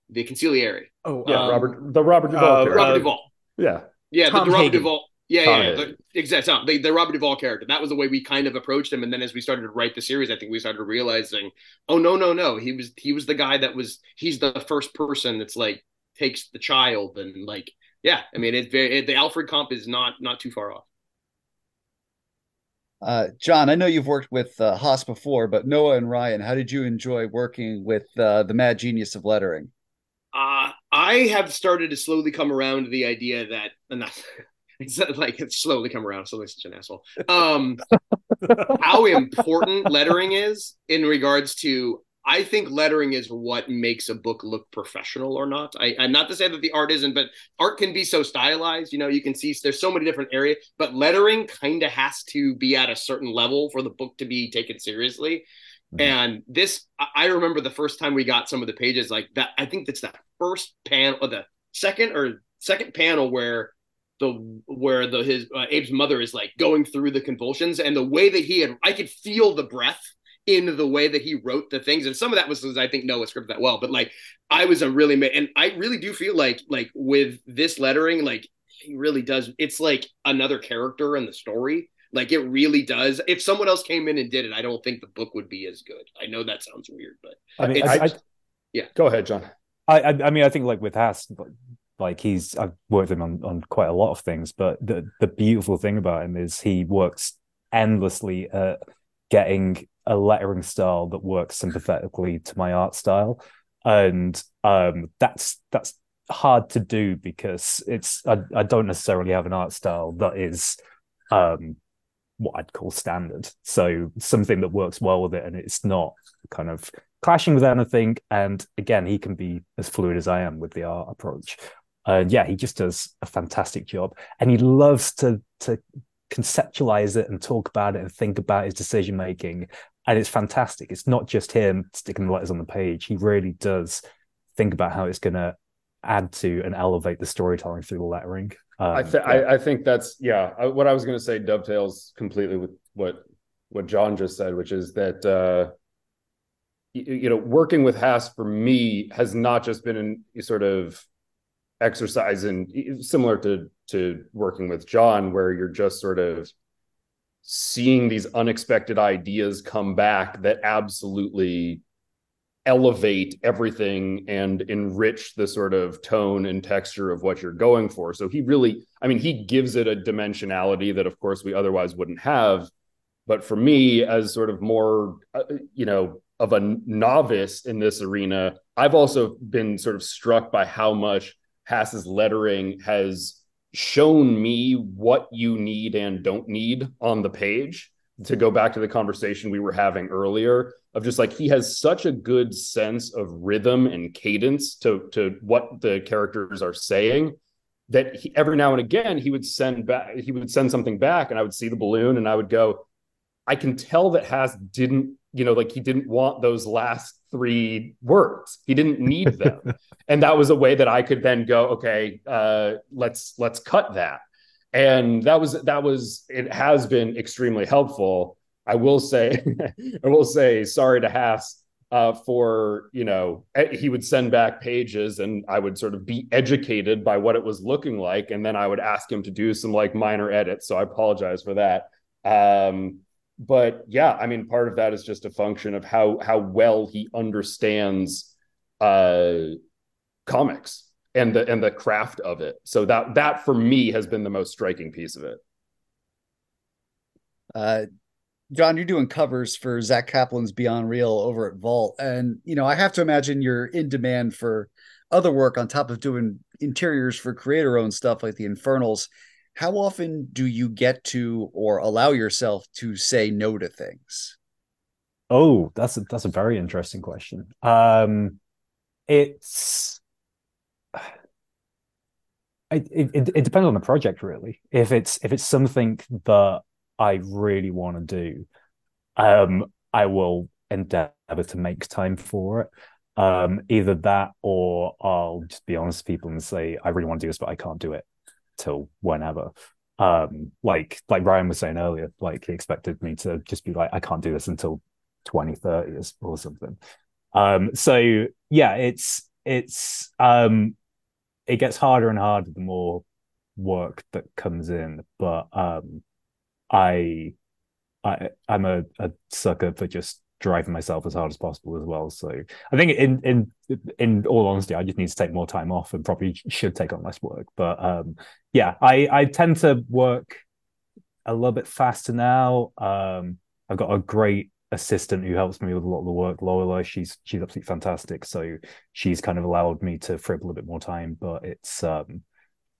the consigliere. Oh yeah, um, Robert the Robert Duvall. Uh, Robert Duvall. Yeah. Yeah, the, the Robert Duvall. Yeah, yeah, the, exactly. The, the Robert Duvall character. That was the way we kind of approached him. And then as we started to write the series, I think we started realizing, oh no, no, no. He was he was the guy that was he's the first person that's like takes the child and like yeah. I mean, it, it the Alfred comp is not not too far off. Uh, John, I know you've worked with uh, Haas before, but Noah and Ryan, how did you enjoy working with uh, the mad genius of lettering? Uh, I have started to slowly come around to the idea that, not, it's like it's slowly come around. So like such an asshole. Um, how important lettering is in regards to I think lettering is what makes a book look professional or not. I, am not to say that the art isn't, but art can be so stylized. You know, you can see there's so many different areas, but lettering kind of has to be at a certain level for the book to be taken seriously. Mm-hmm. And this, I remember the first time we got some of the pages like that. I think that's that first panel, or the second or second panel where the where the his uh, Abe's mother is like going through the convulsions and the way that he had I could feel the breath in the way that he wrote the things and some of that was I think Noah scripted that well but like I was a really and I really do feel like like with this lettering like he really does it's like another character in the story. Like it really does. If someone else came in and did it I don't think the book would be as good. I know that sounds weird but I mean I, I, yeah. Go ahead John. I, I mean I think like with Haas like he's I've worked with him on, on quite a lot of things, but the the beautiful thing about him is he works endlessly at getting a lettering style that works sympathetically to my art style. And um that's that's hard to do because it's I, I don't necessarily have an art style that is um what I'd call standard. So something that works well with it and it's not kind of clashing with anything. And again, he can be as fluid as I am with the art approach. And yeah, he just does a fantastic job, and he loves to to conceptualize it and talk about it and think about his decision making. And it's fantastic. It's not just him sticking the letters on the page. He really does think about how it's going to add to and elevate the storytelling through the lettering. Um, I, th- yeah. I, I, think that's yeah. I, what I was going to say dovetails completely with what what John just said, which is that uh, you, you know working with Haas for me has not just been in sort of exercise and similar to to working with John, where you're just sort of seeing these unexpected ideas come back that absolutely elevate everything and enrich the sort of tone and texture of what you're going for. So he really, I mean, he gives it a dimensionality that, of course, we otherwise wouldn't have. But for me, as sort of more, uh, you know, of a novice in this arena, I've also been sort of struck by how much Haas's lettering has shown me what you need and don't need on the page. To go back to the conversation we were having earlier of just like he has such a good sense of rhythm and cadence to to what the characters are saying that he, every now and again he would send back he would send something back and I would see the balloon and I would go I can tell that Hass didn't, you know, like he didn't want those last three words. He didn't need them. and that was a way that I could then go, okay, uh, let's let's cut that. And that was that was it has been extremely helpful. I will say, I will say sorry to Hass uh, for you know he would send back pages and I would sort of be educated by what it was looking like, and then I would ask him to do some like minor edits. So I apologize for that. Um, but yeah, I mean, part of that is just a function of how how well he understands uh, comics and the and the craft of it. So that that for me has been the most striking piece of it. Uh, John, you're doing covers for Zack Kaplan's Beyond Real over at Vault, and you know I have to imagine you're in demand for other work on top of doing interiors for creator-owned stuff like the Infernals. How often do you get to or allow yourself to say no to things? Oh, that's a, that's a very interesting question. Um, it's it, it, it depends on the project really. If it's if it's something that I really want to do, um, I will endeavor to make time for it. Um, either that or I'll just be honest with people and say, I really want to do this, but I can't do it till whenever. Um, like like Ryan was saying earlier, like he expected me to just be like, I can't do this until 2030 or something. Um, so yeah, it's it's um it gets harder and harder the more work that comes in. But um I I I'm a, a sucker for just driving myself as hard as possible as well. So I think in in in all honesty, I just need to take more time off and probably should take on less work. But um, yeah, I I tend to work a little bit faster now. Um, I've got a great assistant who helps me with a lot of the work, Lola. She's she's absolutely fantastic. So she's kind of allowed me to free up a little bit more time. But it's um,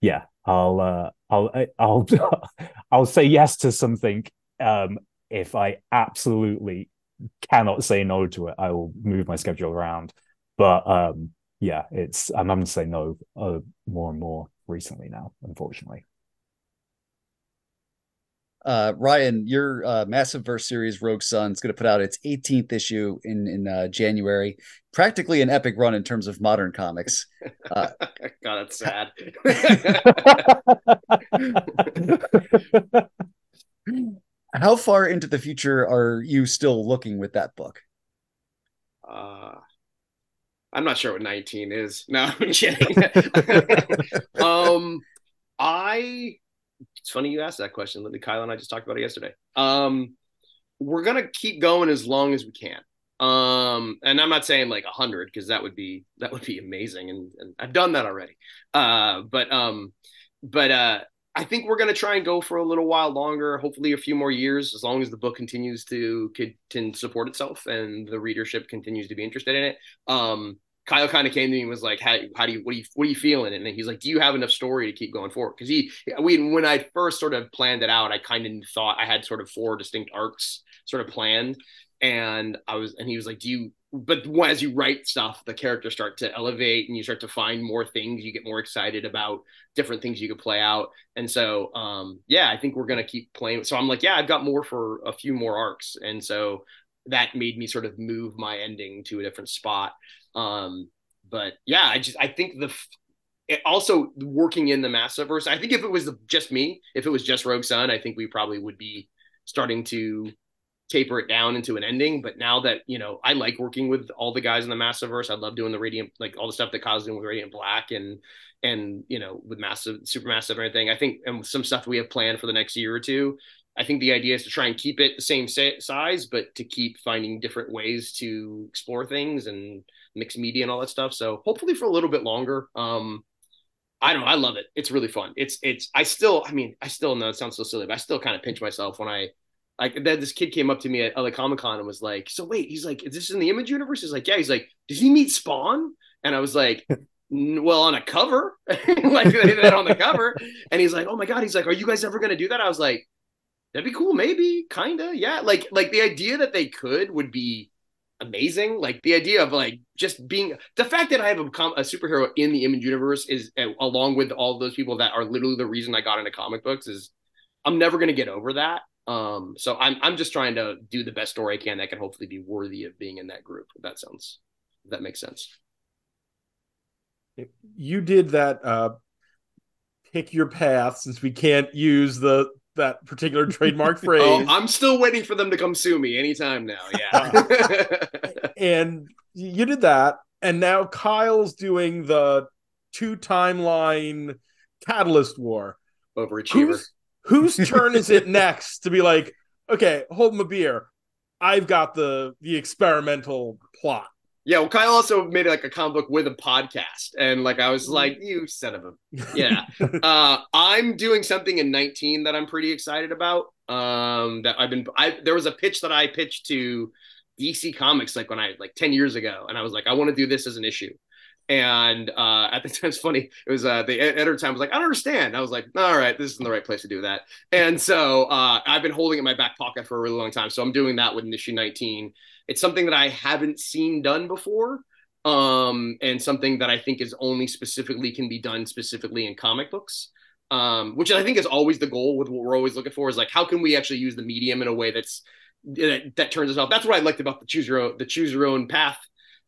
yeah, I'll uh, I'll I'll I'll say yes to something um, if I absolutely cannot say no to it. I will move my schedule around. But um, yeah, it's I'm having to say no uh, more and more recently now, unfortunately. Uh, Ryan, your uh, Massive Verse series, Rogue Sun, is going to put out its 18th issue in in uh, January. Practically an epic run in terms of modern comics. Uh, God, that's sad. How far into the future are you still looking with that book? Uh, I'm not sure what 19 is. No, I'm kidding. um, I. It's funny you asked that question. Lily, Kyle, and I just talked about it yesterday. Um, we're gonna keep going as long as we can. Um, and I'm not saying like a hundred because that would be that would be amazing, and, and I've done that already. Uh, but um, but uh, I think we're going to try and go for a little while longer, hopefully a few more years, as long as the book continues to can support itself and the readership continues to be interested in it. Um, Kyle kind of came to me and was like, how, how do you, what do you, what are you feeling? And he's like, do you have enough story to keep going forward? Cause he, we, when I first sort of planned it out, I kind of thought I had sort of four distinct arcs sort of planned. And I was, and he was like, do you, but as you write stuff, the characters start to elevate and you start to find more things. You get more excited about different things you could play out. And so, um, yeah, I think we're going to keep playing. So I'm like, yeah, I've got more for a few more arcs. And so that made me sort of move my ending to a different spot. Um, but yeah, I just, I think the, it also working in the Massiverse, I think if it was just me, if it was just Rogue Sun, I think we probably would be starting to taper it down into an ending. But now that you know, I like working with all the guys in the Massiverse. I love doing the Radiant, like all the stuff that Kyle's doing with Radiant Black and and you know with massive, supermassive, and everything. I think and some stuff we have planned for the next year or two. I think the idea is to try and keep it the same size, but to keep finding different ways to explore things and mix media and all that stuff. So hopefully for a little bit longer. Um, I don't know. I love it. It's really fun. It's it's. I still. I mean, I still know it sounds so silly, but I still kind of pinch myself when I like that. this kid came up to me at LA Comic Con and was like, "So wait, he's like, is this in the Image universe?" He's like, "Yeah." He's like, "Did he meet Spawn?" And I was like, "Well, on a cover, like they did on the cover." And he's like, "Oh my god!" He's like, "Are you guys ever gonna do that?" I was like, "That'd be cool, maybe, kinda, yeah." Like, like the idea that they could would be amazing. Like the idea of like just being the fact that I have a, a superhero in the Image universe is uh, along with all those people that are literally the reason I got into comic books is I'm never gonna get over that Um, so I'm I'm just trying to do the best story I can that can hopefully be worthy of being in that group. If that sounds if that makes sense. You did that uh pick your path since we can't use the that particular trademark phrase. Oh, I'm still waiting for them to come sue me anytime now. Yeah. Uh, and you did that and now Kyle's doing the two timeline catalyst war. Overachiever. Whose, whose turn is it next to be like, okay, hold my beer. I've got the the experimental plot. Yeah, well, Kyle also made like a comic book with a podcast, and like I was like, "You son of a yeah." uh, I'm doing something in 19 that I'm pretty excited about. Um, that I've been. I there was a pitch that I pitched to DC Comics like when I like 10 years ago, and I was like, I want to do this as an issue. And uh, at the time, it's funny. It was uh, the editor time was like, I don't understand. I was like, all right, this isn't the right place to do that. And so uh, I've been holding it in my back pocket for a really long time. So I'm doing that with issue 19. It's something that I haven't seen done before, um, and something that I think is only specifically can be done specifically in comic books. Um, which I think is always the goal with what we're always looking for is like how can we actually use the medium in a way that's that, that turns us off. That's what I liked about the choose your own the choose your own path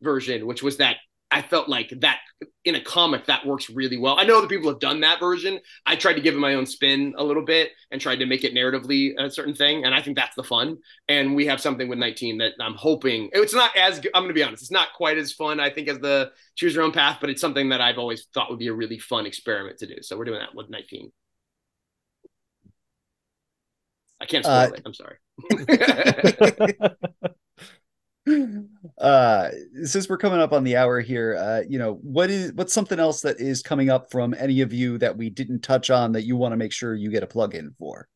version, which was that I felt like that in a comic that works really well. I know other people have done that version. I tried to give it my own spin a little bit and tried to make it narratively a certain thing, and I think that's the fun. And we have something with 19 that I'm hoping it's not as I'm going to be honest, it's not quite as fun I think as the choose your own path, but it's something that I've always thought would be a really fun experiment to do. So we're doing that with 19. I can't spoil uh, it. I'm sorry. uh since we're coming up on the hour here uh you know what is what's something else that is coming up from any of you that we didn't touch on that you want to make sure you get a plug in for?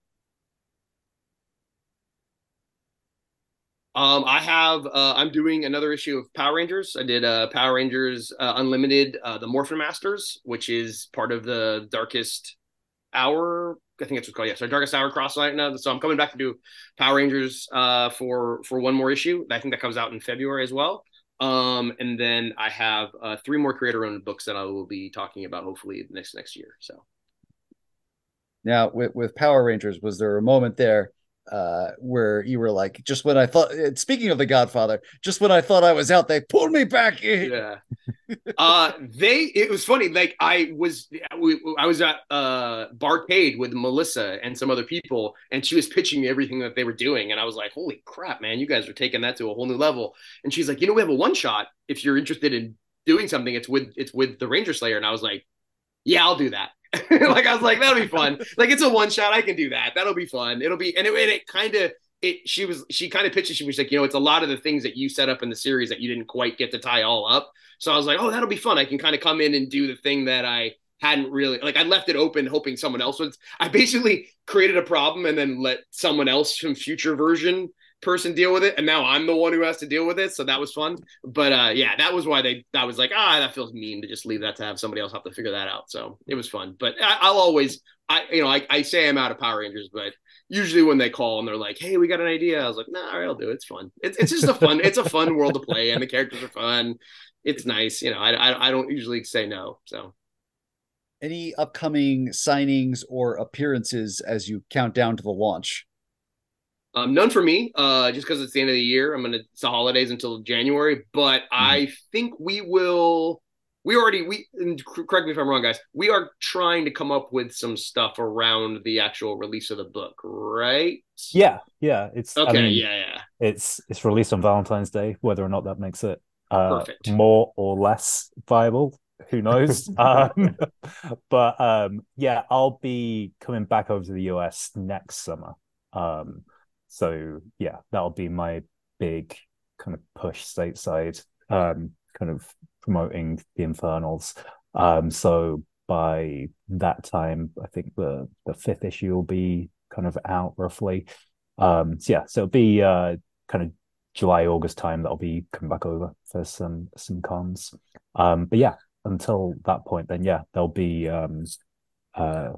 Um i have uh i'm doing another issue of power rangers. I did uh power rangers uh, unlimited uh the morphin masters which is part of the darkest hour I think it's what's called. Yeah, so Darkest Hour Crosslight now. So I'm coming back to do Power Rangers uh, for for one more issue. I think that comes out in February as well. Um, and then I have uh, three more creator-owned books that I will be talking about hopefully next next year. So now with with Power Rangers, was there a moment there uh, where you were like, just when I thought, speaking of the Godfather, just when I thought I was out, they pulled me back in. Yeah. uh, they, it was funny. Like I was, I was at uh, Barcade with Melissa and some other people, and she was pitching me everything that they were doing, and I was like, holy crap, man, you guys are taking that to a whole new level. And she's like, you know, we have a one shot. If you're interested in doing something, it's with it's with the Ranger Slayer, and I was like, yeah, I'll do that. like I was like, that'll be fun. Like it's a one shot. I can do that. That'll be fun. It'll be and it, it kind of it. She was she kind of pitched it. She was like, you know, it's a lot of the things that you set up in the series that you didn't quite get to tie all up. So I was like, oh, that'll be fun. I can kind of come in and do the thing that I hadn't really like. I left it open, hoping someone else would. I basically created a problem and then let someone else from future version person deal with it and now i'm the one who has to deal with it so that was fun. But uh yeah that was why they that was like ah that feels mean to just leave that to have somebody else have to figure that out. So it was fun. But I, will always i you know I, I say i'm out of power rangers but usually when they call and they're like hey we got an idea i was like nah all right, i'll do it. It's fun. It's, it's just a fun it's a fun world to play and the characters are fun. It's nice you know I, I i don't usually say no so. Any upcoming signings or appearances as you count down to the launch um, none for me, uh, just because it's the end of the year. I'm gonna it's the holidays until January, but mm-hmm. I think we will. We already we correct me if I'm wrong, guys. We are trying to come up with some stuff around the actual release of the book, right? Yeah, yeah. It's okay. I mean, yeah, yeah. It's it's released on Valentine's Day. Whether or not that makes it uh, Perfect. more or less viable, who knows? um, but um, yeah, I'll be coming back over to the US next summer. Um, so yeah, that'll be my big kind of push stateside, um, kind of promoting the Infernals. Um, so by that time, I think the the fifth issue will be kind of out roughly. Um, so yeah, so it'll be uh, kind of July August time that I'll be coming back over for some some cons. Um, but yeah, until that point, then yeah, there'll be um, uh,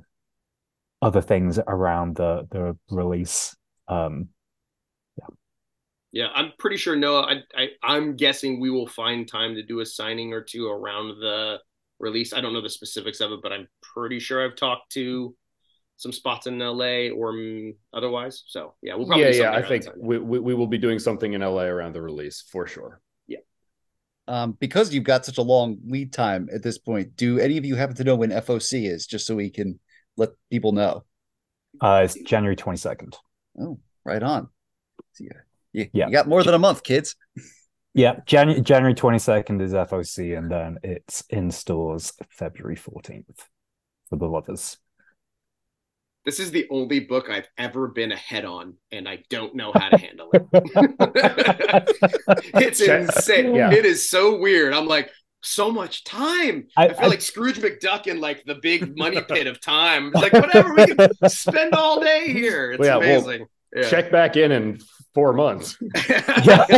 other things around the the release um, yeah. Yeah, I'm pretty sure Noah. I, I I'm guessing we will find time to do a signing or two around the release. I don't know the specifics of it, but I'm pretty sure I've talked to some spots in LA or mm, otherwise. So yeah, we'll probably yeah, yeah. I think we, we we will be doing something in LA around the release for sure. Yeah. Um, because you've got such a long lead time at this point, do any of you happen to know when FOC is, just so we can let people know? Uh, it's January 22nd. Oh, right on. So you, you, Yeah. you got more than a month, kids. Yeah, Jan- January 22nd is FOC, and then it's in stores February 14th for the lovers. This is the only book I've ever been ahead on, and I don't know how to handle it. it's insane. yeah. It is so weird. I'm like, so much time. I, I- feel I- like Scrooge McDuck in like the big money pit of time. It's like whatever we can spend all day here. It's Well, yeah, well, amazing. Yeah. Check back in in four months. yeah.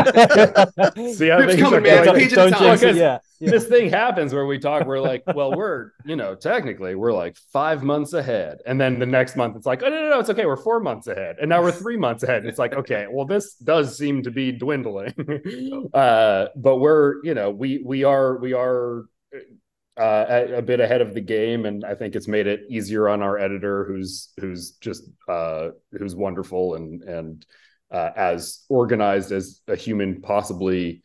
See how It's things coming, are man. It's going. page at Don't time. jinx it, yeah. yeah. This thing happens where we talk. We're like, well, we're you know technically we're like five months ahead, and then the next month it's like, oh no no no, it's okay, we're four months ahead, and now we're three months ahead. It's like, okay, well this does seem to be dwindling, uh, but we're you know we we are we are uh, a, a bit ahead of the game, and I think it's made it easier on our editor, who's who's just uh, who's wonderful and and uh, as organized as a human possibly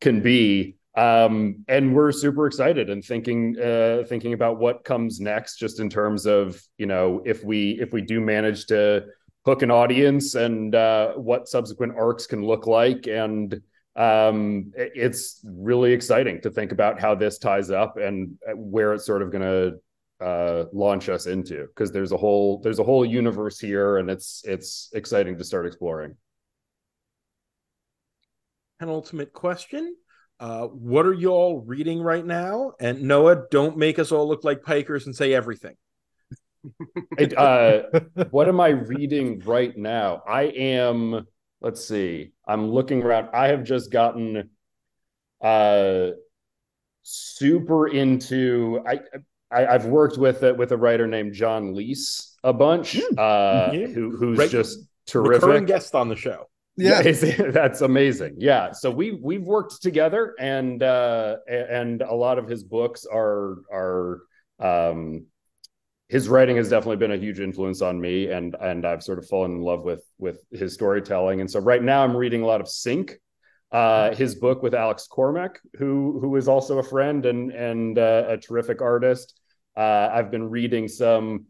can be. Um, and we're super excited and thinking uh, thinking about what comes next, just in terms of you know if we if we do manage to hook an audience and uh, what subsequent arcs can look like and um, it's really exciting to think about how this ties up and where it's sort of going to uh, launch us into because there's a whole there's a whole universe here and it's it's exciting to start exploring. Penultimate question. Uh, what are you all reading right now? And Noah, don't make us all look like pikers and say everything. It, uh, what am I reading right now? I am. Let's see. I'm looking around. I have just gotten uh super into. I, I I've worked with a, with a writer named John Lees a bunch. Uh, Yeah. who who's Right. just Recurring terrific. guest on the show. Yeah. that's amazing. Yeah, so we we've worked together, and uh, a- and a lot of his books are are um, his writing has definitely been a huge influence on me, and and I've sort of fallen in love with with his storytelling. And so right now I'm reading a lot of Sink, uh, his book with Alex Cormack, who who is also a friend and and uh, a terrific artist. Uh, I've been reading some.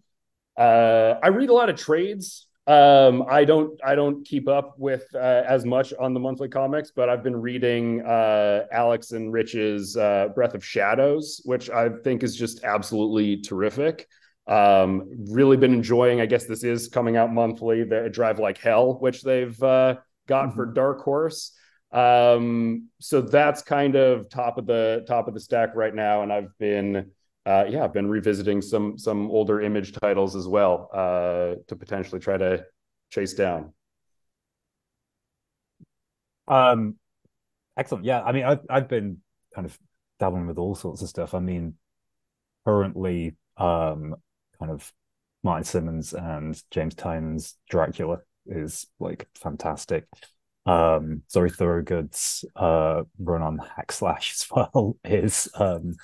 Uh, I read a lot of trades. Um, I don't I don't keep up with uh, as much on the monthly comics, but I've been reading uh, Alex and Rich's uh, Breath of Shadows, which I think is just absolutely terrific. Um, really been enjoying. I guess this is coming out monthly. The Drive Like Hell, which they've uh, got for Dark Horse. Um, so that's kind of top of the top of the stack right now, and I've been uh, yeah, I've been revisiting some some older image titles as well uh, to potentially try to chase down. Um, excellent. Yeah, I mean, I've I've been kind of dabbling with all sorts of stuff. I mean, currently, um, kind of Martin Simmons and James Tynion's Dracula is like fantastic. Um, Zoe Thorogood's uh run on Hack Slash as well is um,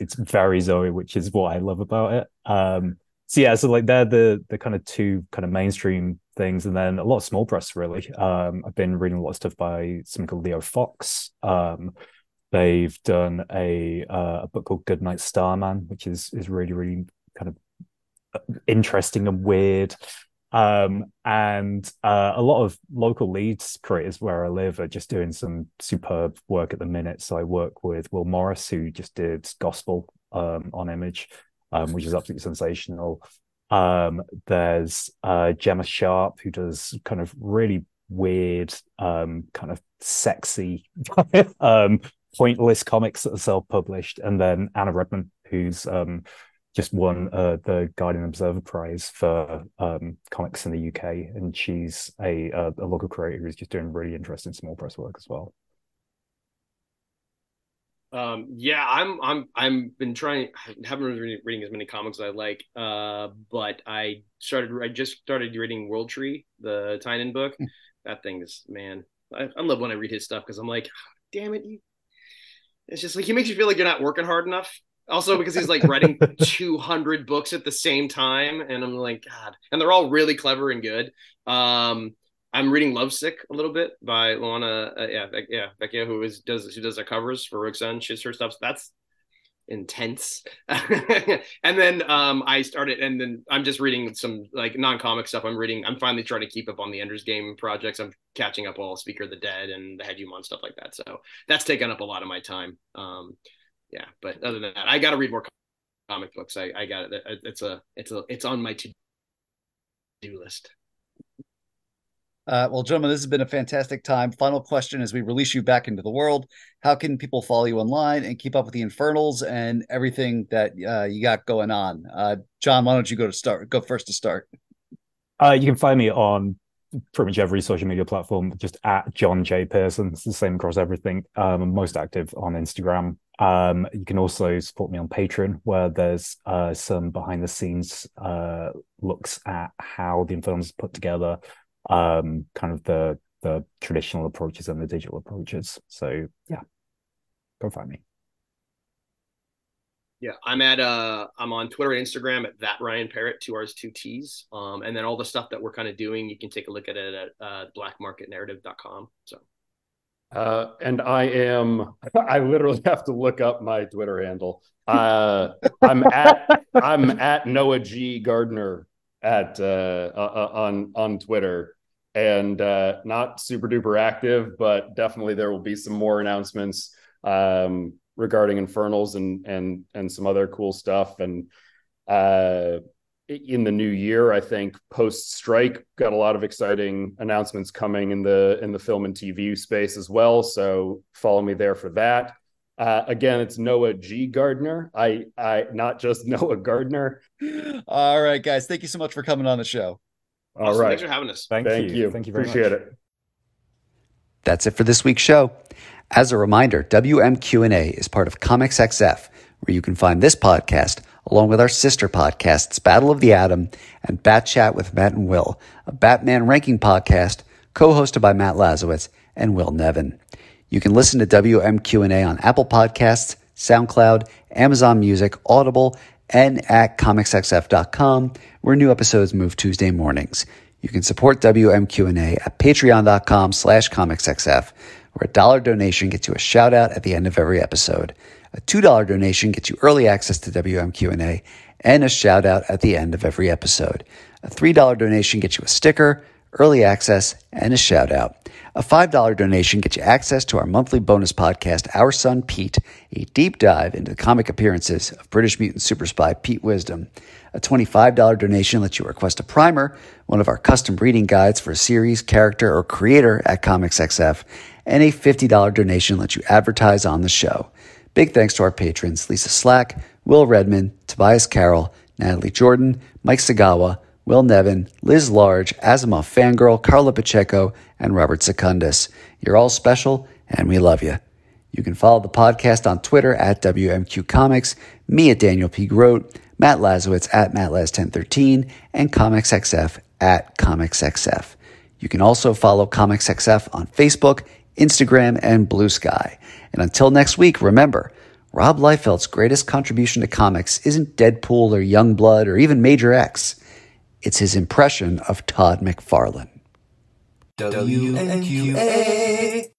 it's very Zoe, which is what I love about it. Um, so yeah, so like they're the the kind of two kind of mainstream things, and then a lot of small press really. Um, I've been reading a lot of stuff by someone called Leo Fox. Um, they've done a uh, a book called Goodnight Starman, which is is really really kind of interesting and weird. Um, and uh, a lot of local Leeds creators where I live are just doing some superb work at the minute. So I work with Will Morris, who just did Gospel um, on Image, um, which is absolutely sensational. Um, there's uh, Gemma Sharp, who does kind of really weird, um, kind of sexy, um, pointless comics that are self-published, and then Anna Readman, who's just won uh, the Guardian Observer Prize for um, comics in the UK, and she's a, a a local creator who's just doing really interesting small press work as well. Um, yeah, I'm I'm I'm been trying. I haven't been reading, reading as many comics as I like. Uh, but I started. I just started reading World Tree, the Tynion book. that thing is man. I, I love when I read his stuff because I'm like, damn it, you. It's just like he makes you feel like you're not working hard enough. Also because he's like writing 200 books at the same time, and I'm like, God, and they're all really clever and good. Um, I'm reading Lovesick a little bit by Luana, uh, yeah, yeah, Vecchio, who is does who does the covers for Rogue Sun. She's her stuff. So that's intense. and then um, I started, and then I'm just reading some like non-comic stuff. I'm reading. I'm finally trying to keep up on the Ender's Game projects. I'm catching up all Speaker of the Dead and the Hedgehog stuff like that. So that's taken up a lot of my time. Um, yeah, but other than that, I got to read more comic books. I, I got it. It's a, it's a, it's on my to-do list. Uh, well, gentlemen, this has been a fantastic time. Final question as we release you back into the world. How can people follow you online and keep up with the Infernals and everything that uh, you got going on? Uh, John, why don't you go to start? Go first to start. Uh, you can find me on pretty much every social media platform, just at John J Pearson. It's the same across everything. Um, I'm most active on Instagram. Um, you can also support me on Patreon, where there's uh, some behind the scenes uh, looks at how the Infernals is put together um, kind of the the traditional approaches and the digital approaches. So yeah, go find me. Yeah, I'm at uh I'm on Twitter and Instagram at that Ryan Parrott, two R's, two T's. Um, and then all the stuff that we're kind of doing, you can take a look at it at uh, blackmarketnarrative.com. So uh, and I am I literally have to look up my Twitter handle. Uh, I'm at I'm at Noah G Gardner at uh, on on Twitter, and uh, not super duper active, but definitely there will be some more announcements um, regarding Infernals and and and some other cool stuff. And uh, in the new year, I think post strike got a lot of exciting announcements coming in the in the film and TV space as well. So follow me there for that. Uh, again, it's Noah G. Gardner. I, I, not just Noah Gardner. All right, guys. Thank you so much for coming on the show. All awesome. right, Thanks for having us. Thank, Thank you. you. Thank you very Appreciate much. it. That's it for this week's show. As a reminder, WMQ&A is part of Comics XF, where you can find this podcast along with our sister podcasts, Battle of the Atom and Bat Chat with Matt and Will, a Batman ranking podcast co-hosted by Matt Lazorwitz and Will Nevin. You can listen to WMQ&A on Apple Podcasts, SoundCloud, Amazon Music, Audible, and at comicsxf.com, where new episodes move Tuesday mornings. You can support WMQ&A at patreon.com slash comicsxf, where a dollar donation gets you a shout out at the end of every episode. A $2 donation gets you early access to WMQ&A and a shout out at the end of every episode. A $3 donation gets you a sticker, early access, and a shout out. A $5 donation gets you access to our monthly bonus podcast, Our Son Pete, a deep dive into the comic appearances of British mutant super spy Pete Wisdom. A $25 donation lets you request a primer, one of our custom reading guides for a series, character, or creator at Comics XF, and a $50 donation lets you advertise on the show. Big thanks to our patrons Lisa Slack, Will Redman, Tobias Carroll, Natalie Jordan, Mike Sagawa, Will Nevin, Liz Large, Asimov Fangirl, Carla Pacheco, and Robert Secundus. You're all special, and we love you. You can follow the podcast on Twitter at WMQ Comics, me at Daniel P. Grote, Matt Lazorwitz at MattLaz1013, and ComicsXF at ComicsXF. You can also follow ComicsXF on Facebook, Instagram, and Blue Sky. And until next week, remember, Rob Liefeld's greatest contribution to comics isn't Deadpool or Youngblood or even Major X. It's his impression of Todd McFarlane. WMQ&A.